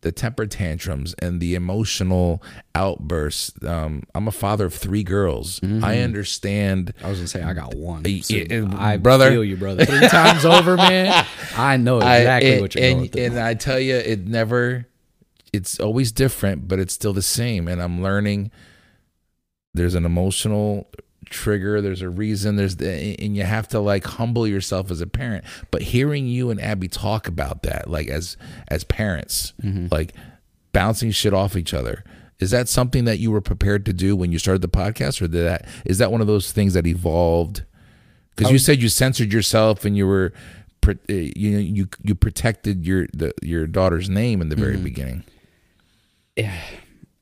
[SPEAKER 2] the temper tantrums and the emotional outbursts. Um, I'm a father of three girls. I understand.
[SPEAKER 3] I was gonna say I got one. So
[SPEAKER 2] y-
[SPEAKER 3] I
[SPEAKER 2] brother.
[SPEAKER 3] feel you, brother. Three times over, man. I know
[SPEAKER 2] I-
[SPEAKER 3] exactly what you're
[SPEAKER 2] and,
[SPEAKER 3] going through.
[SPEAKER 2] and I tell you, it never. It's always different, but it's still the same. And I'm learning. There's an emotional trigger. There's a reason. There's the, and you have to like humble yourself as a parent. But hearing you and Abby talk about that, like as as parents,
[SPEAKER 3] Mm-hmm.
[SPEAKER 2] like bouncing shit off each other. Is that something that you were prepared to do when you started the podcast, or did that is that one of those things that evolved? Because you said you censored yourself and you were, uh, you know, you you protected your the, your daughter's name in the very beginning. Yeah.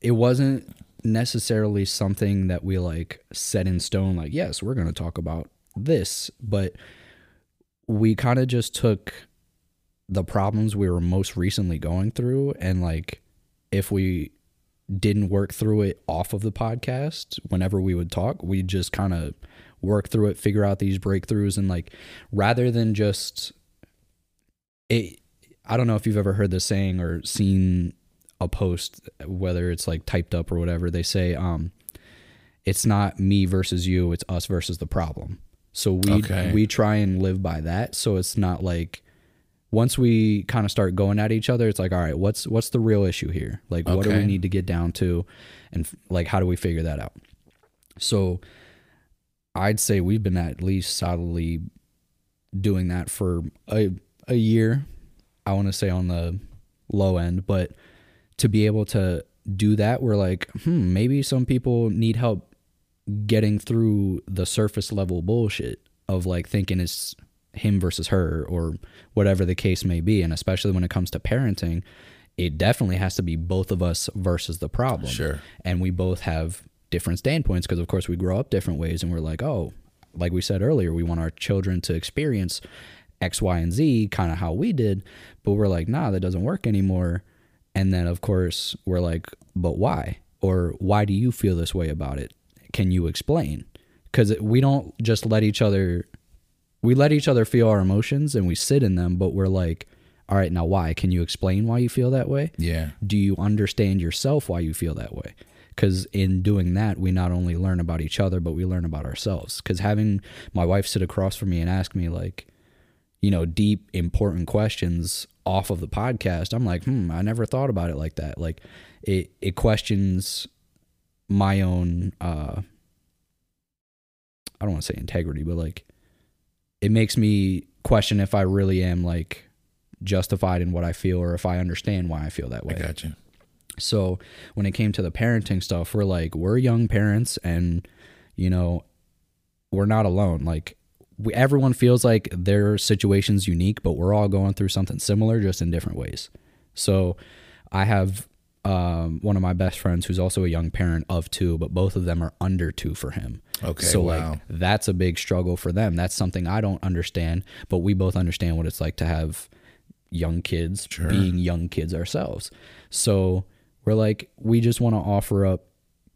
[SPEAKER 3] It wasn't necessarily something that we like set in stone like yes we're going to talk about this but we kind of just took the problems we were most recently going through and like if we didn't work through it off of the podcast whenever we would talk we just kind of work through it figure out these breakthroughs and like rather than just it i don't know if you've ever heard the saying or seen a post whether it's like typed up or whatever they say um it's not me versus you it's us versus the problem. So we
[SPEAKER 2] Okay.
[SPEAKER 3] we try and live by that. So it's not like once we kind of start going at each other it's like all right what's what's the real issue here? Like what do we need to get down to? And like how do we figure that out? So i'd say we've been at least solidly doing that for a, a year. I want to say on the low end but to be able to do that we're like hmm maybe some people need help getting through the surface level bullshit of like thinking it's him versus her or whatever the case may be. And especially when it comes to parenting it definitely has to be both of us versus the problem.
[SPEAKER 2] Sure.
[SPEAKER 3] and we both have different standpoints because of course we grow up different ways and we're like oh like we said earlier we want our children to experience x y and z kind of how we did. But we're like nah that doesn't work anymore and then of course we're like but why? Or why do you feel this way about it? Can you explain? Because we don't just let each other we let each other feel our emotions and we sit in them but we're like all right now why? Can you explain why you feel that way?
[SPEAKER 2] Yeah.
[SPEAKER 3] do you understand yourself why you feel that way? Because in doing that we not only learn about each other but we learn about ourselves. Because having my wife sit across from me and ask me like you know deep important questions off of the podcast i'm like hmm i never thought about it like that like it it questions my own uh i don't want to say integrity but like it makes me question if i really am like justified in what i feel or if i understand why i feel that
[SPEAKER 2] I
[SPEAKER 3] way
[SPEAKER 2] got you.
[SPEAKER 3] so when it came to the parenting stuff, we're like, we're young parents and, you know, we're not alone. Like, we, everyone feels like their situation's unique, but we're all going through something similar, just in different ways. So I have um, one of my best friends who's also a young parent of two, but both of them are under two for him.
[SPEAKER 2] Okay,
[SPEAKER 3] So,
[SPEAKER 2] wow.
[SPEAKER 3] like, that's a big struggle for them. That's something I don't understand, but we both understand what it's like to have young kids
[SPEAKER 2] Sure.
[SPEAKER 3] being young kids ourselves. So we're like, we just want to offer up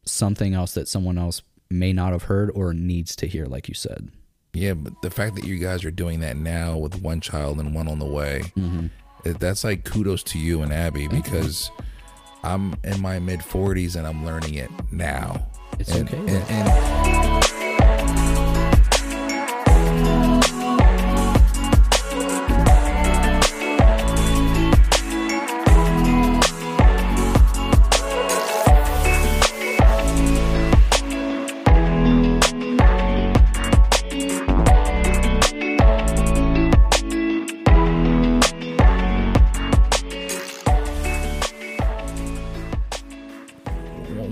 [SPEAKER 3] something else that someone else may not have heard or needs to hear, like you said.
[SPEAKER 2] Yeah, but the fact that you guys are doing that now with one child and one on the way,
[SPEAKER 3] mm-hmm.
[SPEAKER 2] that's like kudos to you and Abby because I'm in my mid 40s and I'm learning it now.
[SPEAKER 3] It's
[SPEAKER 2] and,
[SPEAKER 3] okay,
[SPEAKER 2] And, and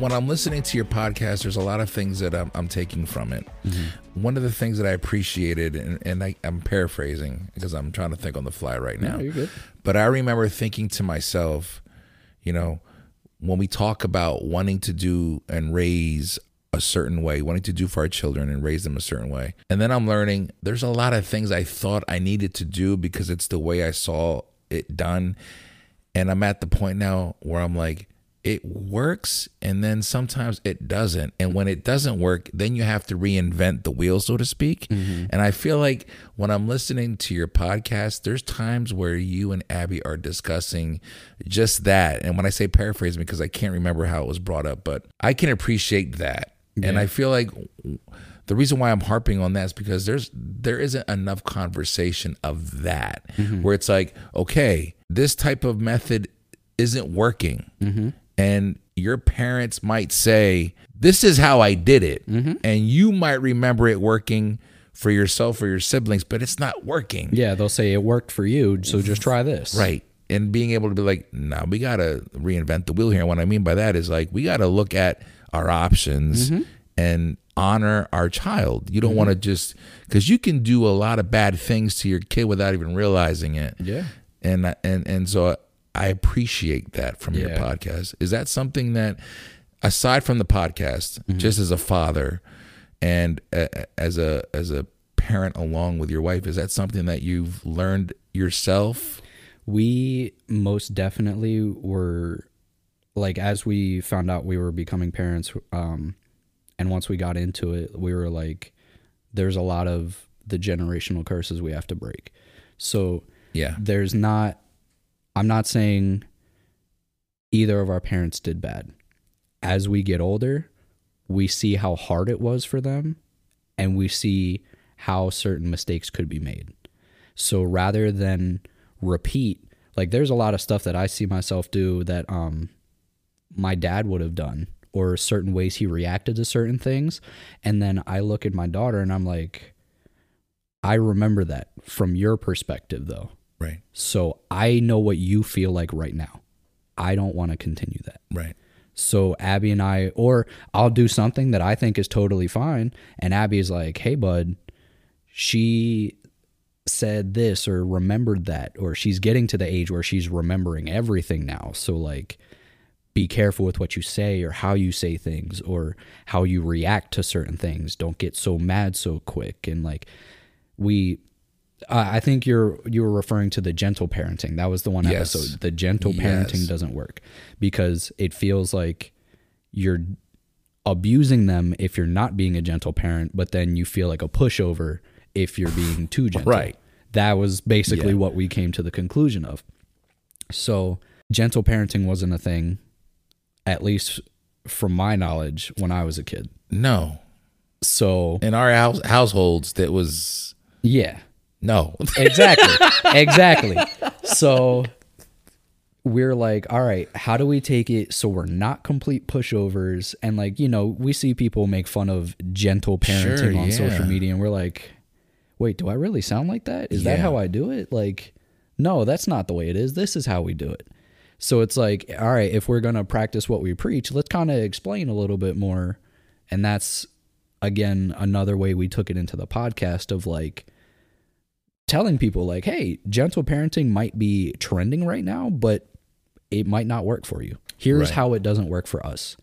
[SPEAKER 2] when I'm listening to your podcast, there's a lot of things that I'm, I'm taking from it.
[SPEAKER 3] Mm-hmm.
[SPEAKER 2] One of the things that I appreciated, and, and I, I'm paraphrasing because I'm trying to think on the fly right now.
[SPEAKER 3] No, you're good.
[SPEAKER 2] But I remember thinking to myself, you know, when we talk about wanting to do and raise a certain way, wanting to do for our children and raise them a certain way. And then I'm learning there's a lot of things I thought I needed to do because it's the way I saw it done. And I'm at the point now where I'm like, it works and then sometimes it doesn't. And when it doesn't work, then you have to reinvent the wheel, so to speak. Mm-hmm. And I feel like when I'm listening to your podcast, there's times where you and Abby are discussing just that. And when I say paraphrase because I can't remember how it was brought up, but I can appreciate that. And I feel like the reason why I'm harping on that is because there's there isn't enough conversation of that mm-hmm. where it's like, okay, this type of method isn't working. Mm-hmm. And your parents might say, This is how I did it. Mm-hmm. And you might remember it working for yourself or your siblings, but it's not working.
[SPEAKER 3] Yeah, they'll say it worked for you, so just try this.
[SPEAKER 2] Right. And being able to be like, nah, we got to reinvent the wheel here. And what I mean by that is like, we got to look at our options mm-hmm. and honor our child. You don't mm-hmm. want to just, because you can do a lot of bad things to your kid without even realizing it.
[SPEAKER 3] Yeah.
[SPEAKER 2] And, and, and so I appreciate that from your podcast. Is that something that, aside from the podcast, just as a father and uh, as a, as a parent along with your wife, is that something that you've learned yourself?
[SPEAKER 3] We most definitely were like as we found out we were becoming parents um and once we got into it, we were like there's a lot of the generational curses we have to break. So
[SPEAKER 2] Yeah.
[SPEAKER 3] there's not I'm not saying either of our parents did bad. As we get older, we see how hard it was for them and we see how certain mistakes could be made. So rather than repeat, like there's a lot of stuff that I see myself do that um my dad would have done or certain ways he reacted to certain things and then I look at my daughter and I'm like I remember that from your perspective though.
[SPEAKER 2] Right.
[SPEAKER 3] So I know what you feel like right now. I don't want to continue that.
[SPEAKER 2] Right.
[SPEAKER 3] So Abby and I, or I'll do something that I think is totally fine. And Abby is like, hey, bud, she said this or remembered that, or she's getting to the age where she's remembering everything now. So, like, be careful with what you say or how you say things or how you react to certain things. Don't get so mad so quick. And, like, we, I I think you're you were referring to the gentle parenting. That was the one
[SPEAKER 2] Yes.
[SPEAKER 3] episode. The gentle
[SPEAKER 2] Yes.
[SPEAKER 3] parenting doesn't work because it feels like you're abusing them if you're not being a gentle parent, but then you feel like a pushover if you're being too gentle.
[SPEAKER 2] Right.
[SPEAKER 3] That was basically
[SPEAKER 2] Yeah.
[SPEAKER 3] what we came to the conclusion of. So, gentle parenting wasn't a thing, at least from my knowledge, when I was a kid.
[SPEAKER 2] No.
[SPEAKER 3] So,
[SPEAKER 2] In our house, households, that was
[SPEAKER 3] yeah.
[SPEAKER 2] No.
[SPEAKER 3] exactly. Exactly. So we're like all right how do we take it so we're not complete pushovers? And like you know we see people make fun of gentle parenting
[SPEAKER 2] Sure,
[SPEAKER 3] on social media and we're like wait do i really sound like that? Is that how i do it? Like no that's not the way it is. This is how we do it. So it's like all right if we're going to practice what we preach let's kind of explain a little bit more. And that's again another way we took it into the podcast of like telling people like hey gentle parenting might be trending right now but it might not work for you. Here's
[SPEAKER 2] Right.
[SPEAKER 3] how it doesn't work for us.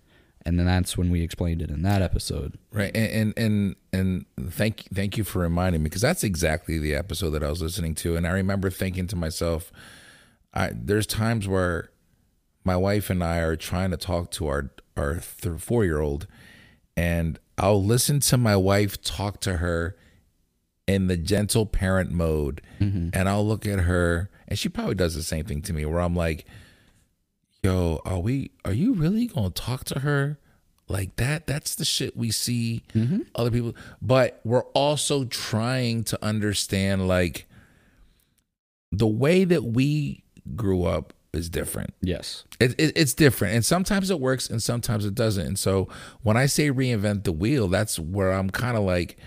[SPEAKER 3] And then that's when we explained it in that episode.
[SPEAKER 2] Right, and and and, and thank thank you for reminding me because that's exactly the episode that I was listening to, and I remember thinking to myself, I there's times where my wife and I are trying to talk to our our th- four year old, and I'll listen to my wife talk to her in the gentle parent mode, mm-hmm. and I'll look at her, and she probably does the same thing to me, where I'm like, yo, are we are you really gonna talk to her like that? That's the shit we see mm-hmm. other people. But we're also trying to understand like the way that we grew up is different.
[SPEAKER 3] yes
[SPEAKER 2] It, it, it's different, and sometimes it works, and sometimes it doesn't. And so, when I say reinvent the wheel, that's where I'm kind of like,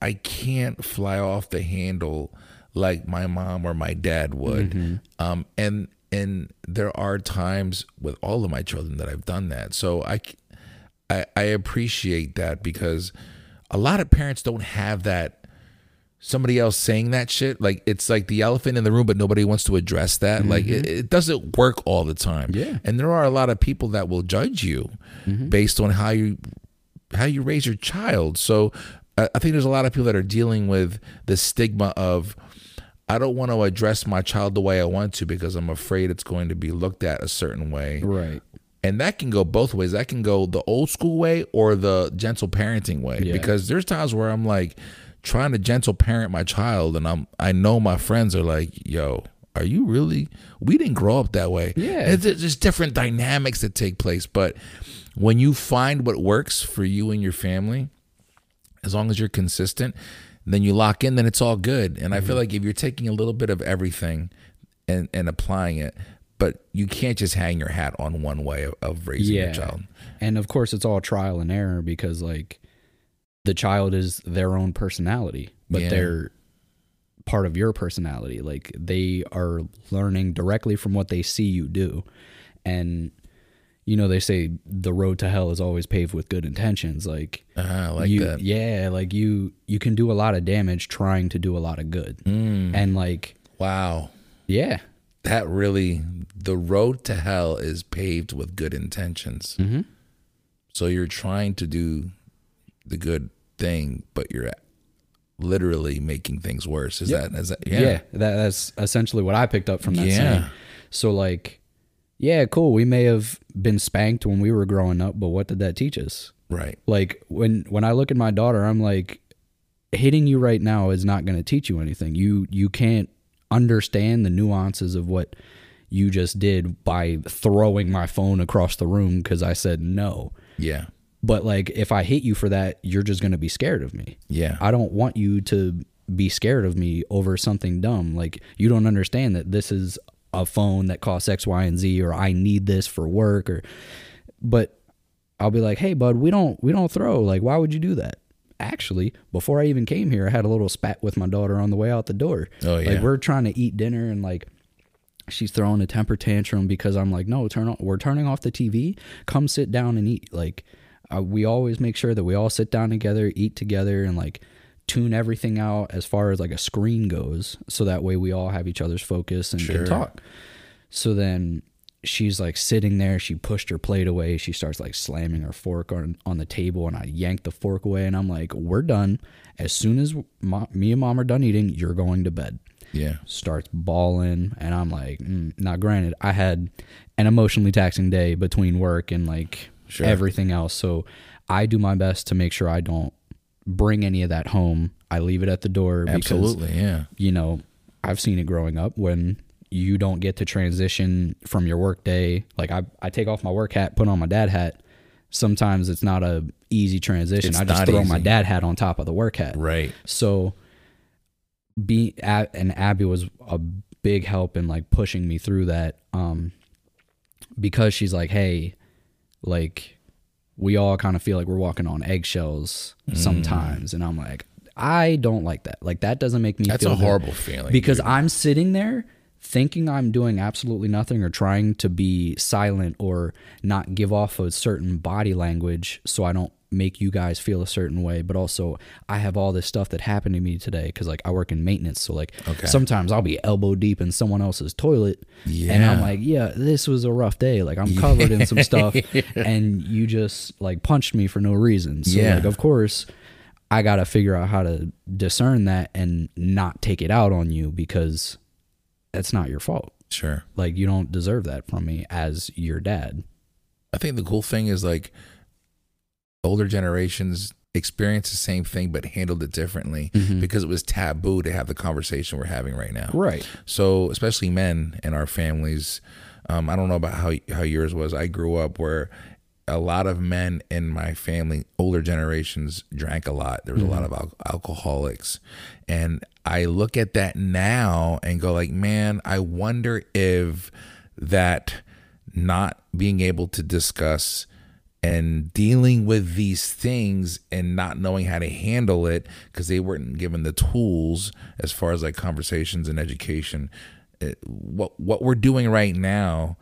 [SPEAKER 2] I can't fly off the handle like my mom or my dad would. Mm-hmm. Um, and and there are times with all of my children that I've done that. So I I appreciate that because a lot of parents don't have that somebody else saying that shit. Like it's like the elephant in the room, but nobody wants to address that. Like it, mm-hmm. it doesn't work all the time.
[SPEAKER 3] Yeah.
[SPEAKER 2] And there are a lot of people that will judge you mm-hmm. based on how you how you raise your child. So I think there's a lot of people that are dealing with the stigma of I don't want to address my child the way I want to because I'm afraid it's going to be looked at a certain way.
[SPEAKER 3] Right.
[SPEAKER 2] And that can go both ways. That can go the old school way or the gentle parenting way.
[SPEAKER 3] Yeah.
[SPEAKER 2] Because there's times where I'm like trying to gentle parent my child and I'm I know my friends are like, yo, are you really we didn't grow up that way.
[SPEAKER 3] Yeah.
[SPEAKER 2] Just different dynamics that take place. But when you find what works for you and your family, as long as you're consistent, then you lock in, then it's all good. And I
[SPEAKER 3] Mm-hmm.
[SPEAKER 2] feel like if you're taking a little bit of everything and, and applying it, but you can't just hang your hat on one way of, of raising your child.
[SPEAKER 3] And of course, it's all trial and error because, like, the child is their own personality, but
[SPEAKER 2] Yeah.
[SPEAKER 3] they're part of your personality. Like, they are learning directly from what they see you do. And, you know, they say the road to hell is always paved with good intentions. Like,
[SPEAKER 2] Uh, I like
[SPEAKER 3] you,
[SPEAKER 2] that.
[SPEAKER 3] yeah, like you, you can do a lot of damage trying to do a lot of good.
[SPEAKER 2] Mm.
[SPEAKER 3] And, like,
[SPEAKER 2] Wow.
[SPEAKER 3] yeah,
[SPEAKER 2] That really, the road to hell is paved with good intentions.
[SPEAKER 3] Mm-hmm.
[SPEAKER 2] So you're trying to do the good thing, but you're literally making things worse. Is that, is that,
[SPEAKER 3] yeah,
[SPEAKER 2] yeah.
[SPEAKER 3] that, that's essentially what I picked up from that
[SPEAKER 2] Yeah.
[SPEAKER 3] saying. So like, yeah, cool. We may have been spanked when we were growing up, but what did that teach us?
[SPEAKER 2] Right.
[SPEAKER 3] Like when when I look at my daughter, I'm like, hitting you right now is not going to teach you anything. You you can't understand the nuances of what you just did by throwing my phone across the room because I said no.
[SPEAKER 2] Yeah.
[SPEAKER 3] But like, if I hit you for that, you're just going to be scared of me.
[SPEAKER 2] Yeah.
[SPEAKER 3] I don't want you to be scared of me over something dumb. Like you don't understand that this is a phone that costs X, Y, and Z, or I need this for work, or. But I'll be like, hey, bud, we don't we don't throw. Like, why would you do that? Actually, before I even came here, I had a little spat with my daughter on the way out the door.
[SPEAKER 2] Oh, yeah.
[SPEAKER 3] Like we're trying to eat dinner and like. She's throwing a temper tantrum because I'm like, no, turn on. We're turning off the TV. Come sit down and eat. Like, uh, we always make sure that we all sit down together, eat together, and like tune everything out as far as like a screen goes, so that way we all have each other's focus and
[SPEAKER 2] Sure.
[SPEAKER 3] can talk. So then she's like sitting there. She pushed her plate away. She starts like slamming her fork on on the table, and I yanked the fork away, and I'm like, "We're done. As soon as me and mom are done eating, you're going to bed."
[SPEAKER 2] Yeah.
[SPEAKER 3] starts bawling and i'm like mm. now granted i had an emotionally taxing day between work and like
[SPEAKER 2] Sure.
[SPEAKER 3] everything else so i do my best to make sure i don't bring any of that home i leave it at the door because
[SPEAKER 2] Absolutely. Yeah.
[SPEAKER 3] you know i've seen it growing up when you don't get to transition from your work day like i, I take off my work hat put on my dad hat sometimes it's not a easy transition
[SPEAKER 2] It's
[SPEAKER 3] i just throw my dad hat on top of the work hat
[SPEAKER 2] Right.
[SPEAKER 3] so be and Abby was a big help in like pushing me through that um because she's like, "Hey, like we all kind of feel like we're walking on eggshells
[SPEAKER 2] Mm.
[SPEAKER 3] sometimes." And I'm like, "I don't like that. Like that doesn't make me
[SPEAKER 2] That's
[SPEAKER 3] feel
[SPEAKER 2] a
[SPEAKER 3] good."
[SPEAKER 2] horrible feeling.
[SPEAKER 3] because
[SPEAKER 2] dude.
[SPEAKER 3] I'm sitting there thinking I'm doing absolutely nothing or trying to be silent or not give off a certain body language so I don't make you guys feel a certain way but also I have all this stuff that happened to me today cuz like I work in maintenance so like
[SPEAKER 2] Okay.
[SPEAKER 3] sometimes I'll be elbow deep in someone else's toilet and I'm like yeah this was a rough day like I'm covered in some stuff and you just like punched me for no reason so
[SPEAKER 2] Yeah.
[SPEAKER 3] like of course I got to figure out how to discern that and not take it out on you because that's not your fault.
[SPEAKER 2] sure.
[SPEAKER 3] Like you don't deserve that from me as your dad.
[SPEAKER 2] I think the cool thing is like older generations experienced the same thing but handled it differently
[SPEAKER 3] Mm-hmm.
[SPEAKER 2] because it was taboo to have the conversation we're having right now.
[SPEAKER 3] Right.
[SPEAKER 2] So, especially men in our families, um, I don't know about how how yours was. I grew up where a lot of men in my family, older generations, drank a lot. There was a lot of al- alcoholics, and I look at that now and go like, man, I wonder if that not being able to discuss and dealing with these things and not knowing how to handle it because they weren't given the tools as far as like conversations and education. It, what what we're doing right now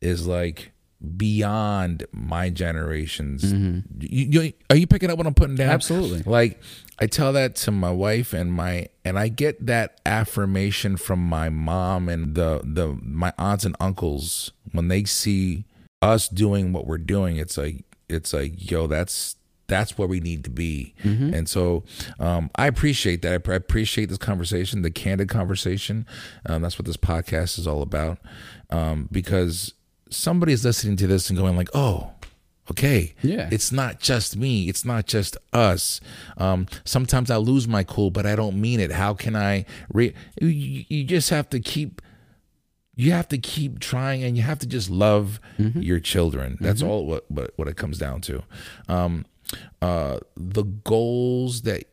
[SPEAKER 2] is like beyond my generations. Mm-hmm. You, you, are you picking up what I'm putting down?
[SPEAKER 3] Absolutely.
[SPEAKER 2] Like I tell that to my wife and my and I get that affirmation from my mom and the the my aunts and uncles when they see us doing what we're doing. It's like it's like yo, that's that's where we need to be. And so um, I appreciate that. I I appreciate this conversation, the candid conversation. Um, that's what this podcast is all about. Um, because somebody's listening to this and going like, oh, okay
[SPEAKER 3] Yeah.
[SPEAKER 2] it's not just me it's not just us um sometimes i lose my cool but i don't mean it how can i re- you, you just have to keep you have to keep trying and you have to just love your children that's all what, what what it comes down to um uh the goals that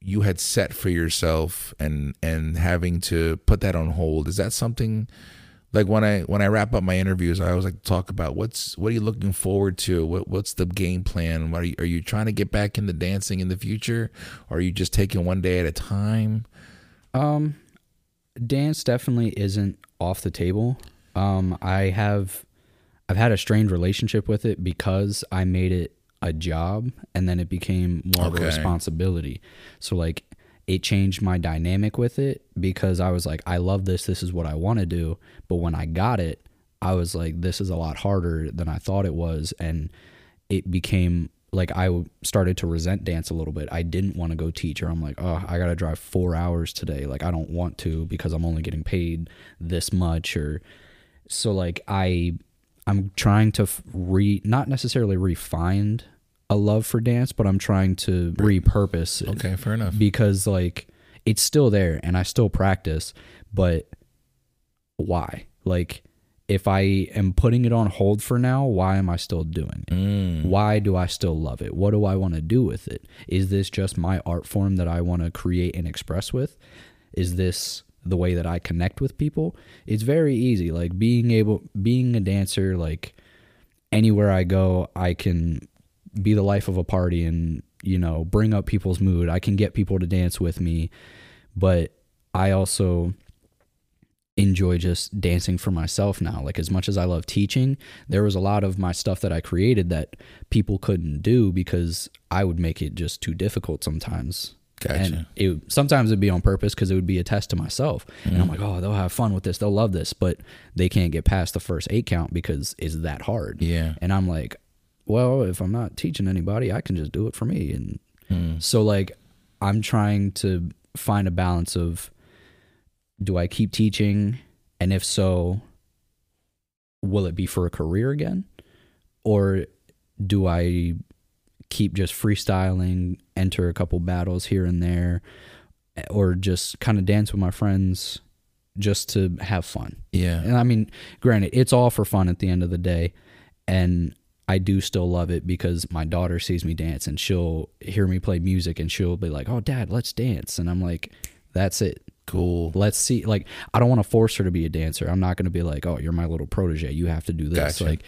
[SPEAKER 2] you had set for yourself and and having to put that on hold is that something like when I when I wrap up my interviews, I always like to talk about what's what are you looking forward to? What what's the game plan? What are you, are you trying to get back into dancing in the future, or are you just taking one day at a time?
[SPEAKER 3] Um, dance definitely isn't off the table. Um, I have, I've had a strange relationship with it because I made it a job and then it became more of a responsibility. So like, it changed my dynamic with it because I was like, I love this. This is what I want to do. But when I got it, I was like, this is a lot harder than I thought it was, and it became like I started to resent dance a little bit. I didn't want to go teach, or I'm like, oh, I got to drive four hours today. Like I don't want to because I'm only getting paid this much, or so like I, I'm trying to re not necessarily refine a love for dance, but I'm trying to repurpose it
[SPEAKER 2] Okay, fair enough.
[SPEAKER 3] because like it's still there and I still practice, but why? Like if I am putting it on hold for now, why am I still doing it?
[SPEAKER 2] Mm.
[SPEAKER 3] Why do I still love it? What do I want to do with it? Is this just my art form that I want to create and express with? Is this the way that I connect with people? It's very easy. Like being able being a dancer like anywhere I go, I can be the life of a party and, you know, bring up people's mood. I can get people to dance with me, but I also enjoy just dancing for myself now. Like as much as I love teaching, there was a lot of my stuff that I created that people couldn't do because I would make it just too difficult sometimes.
[SPEAKER 2] Gotcha.
[SPEAKER 3] And it sometimes it'd be on purpose because it would be a test to myself. And I'm mm-hmm. like, oh, they'll have fun with this. They'll love this, but they can't get past the first eight count because it's that hard.
[SPEAKER 2] Yeah.
[SPEAKER 3] And I'm like, well, if I'm not teaching anybody, I can just do it for me. And hmm. so, like, I'm trying to find a balance of do I keep teaching? And if so, will it be for a career again? Or do I keep just freestyling, enter a couple battles here and there, or just kind of dance with my friends just to have fun?
[SPEAKER 2] Yeah.
[SPEAKER 3] And I mean, granted, it's all for fun at the end of the day. And I do still love it because my daughter sees me dance and she'll hear me play music and she'll be like, oh, dad, let's dance. And I'm like, that's it.
[SPEAKER 2] Cool.
[SPEAKER 3] Let's see. Like, I don't want to force her to be a dancer. I'm not going to be like, oh, you're my little protege. You have to do this.
[SPEAKER 2] Gotcha.
[SPEAKER 3] Like,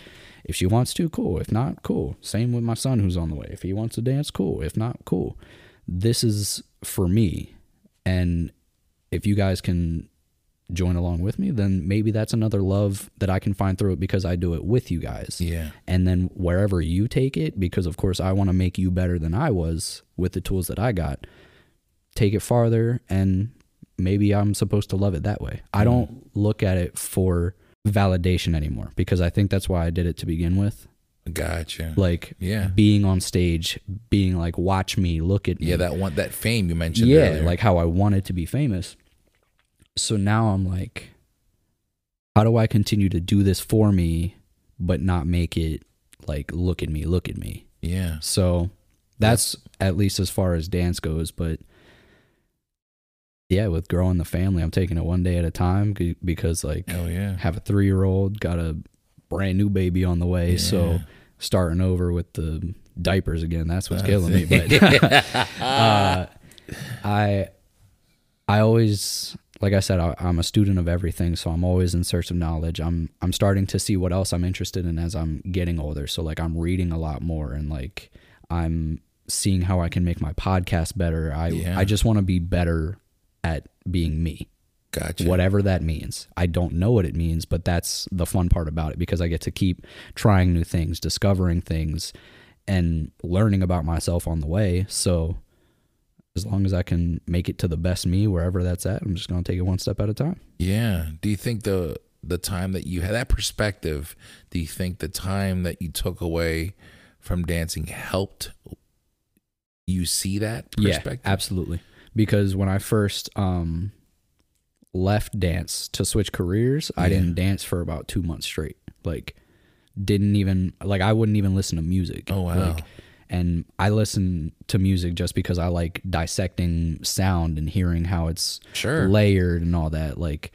[SPEAKER 3] if she wants to, cool. If not, cool. Same with my son who's on the way. If he wants to dance, cool. If not, cool. This is for me. And if you guys can join along with me, then maybe that's another love that I can find through it because I do it with you guys.
[SPEAKER 2] Yeah.
[SPEAKER 3] And then wherever you take it, because of course I want to make you better than I was with the tools that I got, take it farther and maybe I'm supposed to love it that way. I hmm. don't look at it for validation anymore because I think that's why I did it to begin with.
[SPEAKER 2] Gotcha.
[SPEAKER 3] Like
[SPEAKER 2] Yeah.
[SPEAKER 3] being on stage, being like, watch me, look at me.
[SPEAKER 2] yeah, that one that fame you mentioned
[SPEAKER 3] yeah,
[SPEAKER 2] earlier.
[SPEAKER 3] like how I wanted to be famous. So now I'm like, how do I continue to do this for me, but not make it like, look at me, look at me?
[SPEAKER 2] yeah.
[SPEAKER 3] So that's at least as far as dance goes. But yeah, with growing the family, I'm taking it one day at a time because, like,
[SPEAKER 2] Oh yeah.
[SPEAKER 3] have a three year old, got a brand new baby on the way. So starting over with the diapers again, that's what's killing me. But uh, I, I always, like I said, I, I'm a student of everything. So I'm always in search of knowledge. I'm, I'm starting to see what else I'm interested in as I'm getting older. So like I'm reading a lot more and like I'm seeing how I can make my podcast better. I,
[SPEAKER 2] Yeah.
[SPEAKER 3] I just want to be better at being me.
[SPEAKER 2] Gotcha.
[SPEAKER 3] whatever that means. I don't know what it means, but that's the fun part about it because I get to keep trying new things, discovering things, and learning about myself on the way. So as long as I can make it to the best me wherever that's at, I'm just going to take it one step at a time.
[SPEAKER 2] Yeah. Do you think the the time that you had that perspective, do you think the time that you took away from dancing helped you see that perspective?
[SPEAKER 3] Yeah, absolutely. Because when I first um, left dance to switch careers, I didn't dance for about two months straight. Like, didn't even like I wouldn't even listen to music.
[SPEAKER 2] Oh, wow.
[SPEAKER 3] Like, and I listen to music just because I like dissecting sound and hearing how it's
[SPEAKER 2] Sure.
[SPEAKER 3] layered and all that. Like,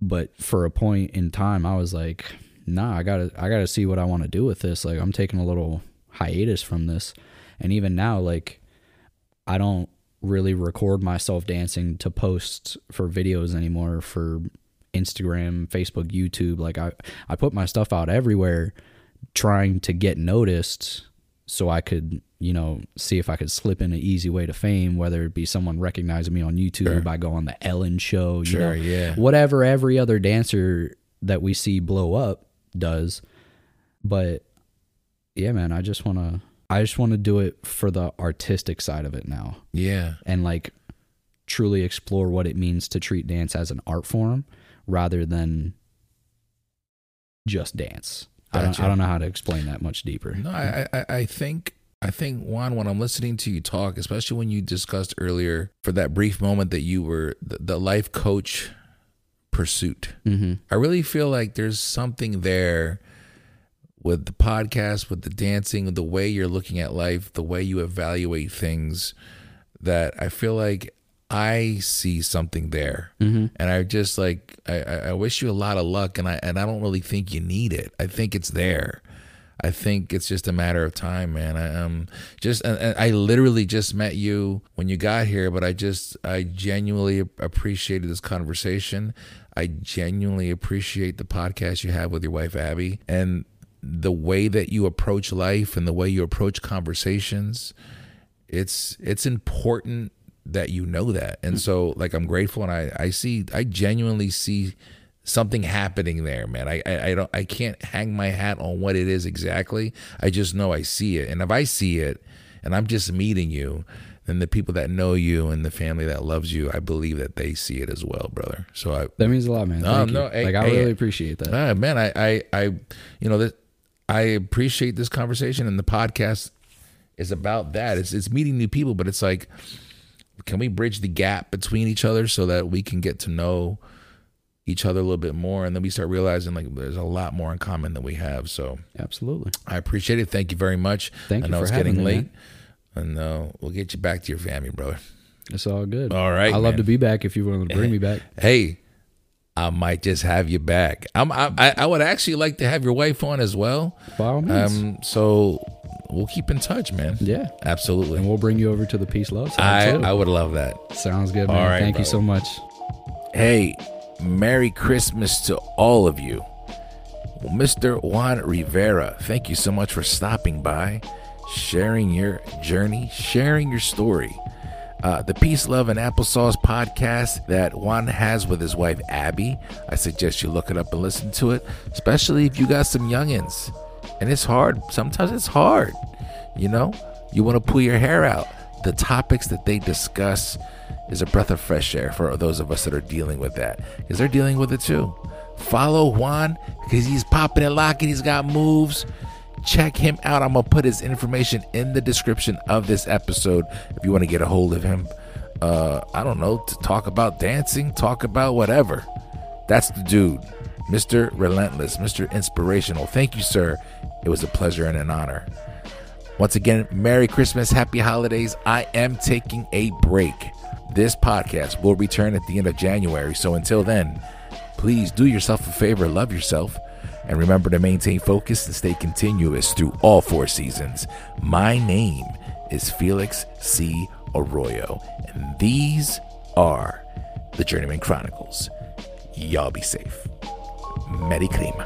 [SPEAKER 3] but for a point in time, I was like, nah, I gotta, I gotta see what I want to do with this. Like, I'm taking a little hiatus from this, and even now, like, I don't really record myself dancing to post for videos anymore for Instagram, Facebook, YouTube. Like, I, I put my stuff out everywhere, trying to get noticed so I could, you know, see if I could slip in an easy way to fame, whether it be someone recognizing me on YouTube, I go on the Ellen show, you
[SPEAKER 2] Sure,
[SPEAKER 3] know,
[SPEAKER 2] yeah.
[SPEAKER 3] whatever every other dancer that we see blow up does. But yeah, man, I just want to, I just want to do it for the artistic side of it now
[SPEAKER 2] Yeah.
[SPEAKER 3] and like truly explore what it means to treat dance as an art form rather than just dance. I, don't, I don't know how to explain that much deeper.
[SPEAKER 2] No, I, I, I think I think Juan, when I'm listening to you talk, especially when you discussed earlier for that brief moment that you were the, the life coach pursuit,
[SPEAKER 3] Mm-hmm.
[SPEAKER 2] I really feel like there's something there with the podcast, with the dancing, the way you're looking at life, the way you evaluate things, that I feel like I see something there,
[SPEAKER 3] Mm-hmm.
[SPEAKER 2] and I just like I, I wish you a lot of luck, and I and I don't really think you need it. I think it's there. I think it's just a matter of time, man. I um just and I literally just met you when you got here, but I just I genuinely appreciated this conversation. I genuinely appreciate the podcast you have with your wife Abby and the way that you approach life and the way you approach conversations. It's it's important that you know that. And so like I'm grateful and I I see I genuinely see something happening there, man. I, I I don't I can't hang my hat on what it is exactly. I just know I see it. And if I see it and I'm just meeting you, then the people that know you and the family that loves you, I believe that they see it as well, brother. So I
[SPEAKER 3] That means a lot, man.
[SPEAKER 2] No,
[SPEAKER 3] Thank
[SPEAKER 2] no,
[SPEAKER 3] you.
[SPEAKER 2] hey,
[SPEAKER 3] like I really appreciate that.
[SPEAKER 2] Ah, man, I, I, I, you know, that I appreciate this conversation and the podcast is about that. It's it's meeting new people, but it's like, can we bridge the gap between each other so that we can get to know each other a little bit more, and then we start realizing like there's a lot more in common than we have. So
[SPEAKER 3] Absolutely.
[SPEAKER 2] I appreciate it. Thank you very much.
[SPEAKER 3] Thank
[SPEAKER 2] I
[SPEAKER 3] you
[SPEAKER 2] know
[SPEAKER 3] for
[SPEAKER 2] it's
[SPEAKER 3] having
[SPEAKER 2] getting
[SPEAKER 3] me,
[SPEAKER 2] late,
[SPEAKER 3] man.
[SPEAKER 2] and uh, we'll get you back to your family, brother.
[SPEAKER 3] It's all good.
[SPEAKER 2] All right,
[SPEAKER 3] I love to be back if you want to bring me back.
[SPEAKER 2] hey, I might just have you back. I'm, I, I would actually like to have your wife on as well.
[SPEAKER 3] By all means.
[SPEAKER 2] Um, so we'll keep in touch, man.
[SPEAKER 3] yeah.
[SPEAKER 2] absolutely.
[SPEAKER 3] And we'll bring you over to the Peace Love
[SPEAKER 2] I
[SPEAKER 3] too.
[SPEAKER 2] I would love that.
[SPEAKER 3] Sounds good, man.
[SPEAKER 2] All right,
[SPEAKER 3] Thank you so much.
[SPEAKER 2] Hey, Merry Christmas to all of you. Well, Mr. Juan Rivera, thank you so much for stopping by, sharing your journey, sharing your story. Uh, the Peace, Love, and Applesauce podcast that Juan has with his wife Abby. I suggest you look it up and listen to it, especially if you got some youngins. And it's hard. Sometimes it's hard. You know, you want to pull your hair out. The topics that they discuss is a breath of fresh air for those of us that are dealing with that because they're dealing with it too. Follow Juan because he's popping and locking. He's got moves. Check him out. I'm going to put his information in the description of this episode if you want to get a hold of him. Uh, I don't know, to talk about dancing, talk about whatever. That's the dude, Mr. Relentless, Mr. Inspirational. Thank you, sir. It was a pleasure and an honor. Once again, Merry Christmas, Happy Holidays. I am taking a break. This podcast will return at the end of January. So until then, please do yourself a favor, love yourself, and remember to maintain focus and stay continuous through all four seasons. My name is Felix C. Arroyo, and these are the Journeyman Chronicles. Y'all be safe. Merry Crema.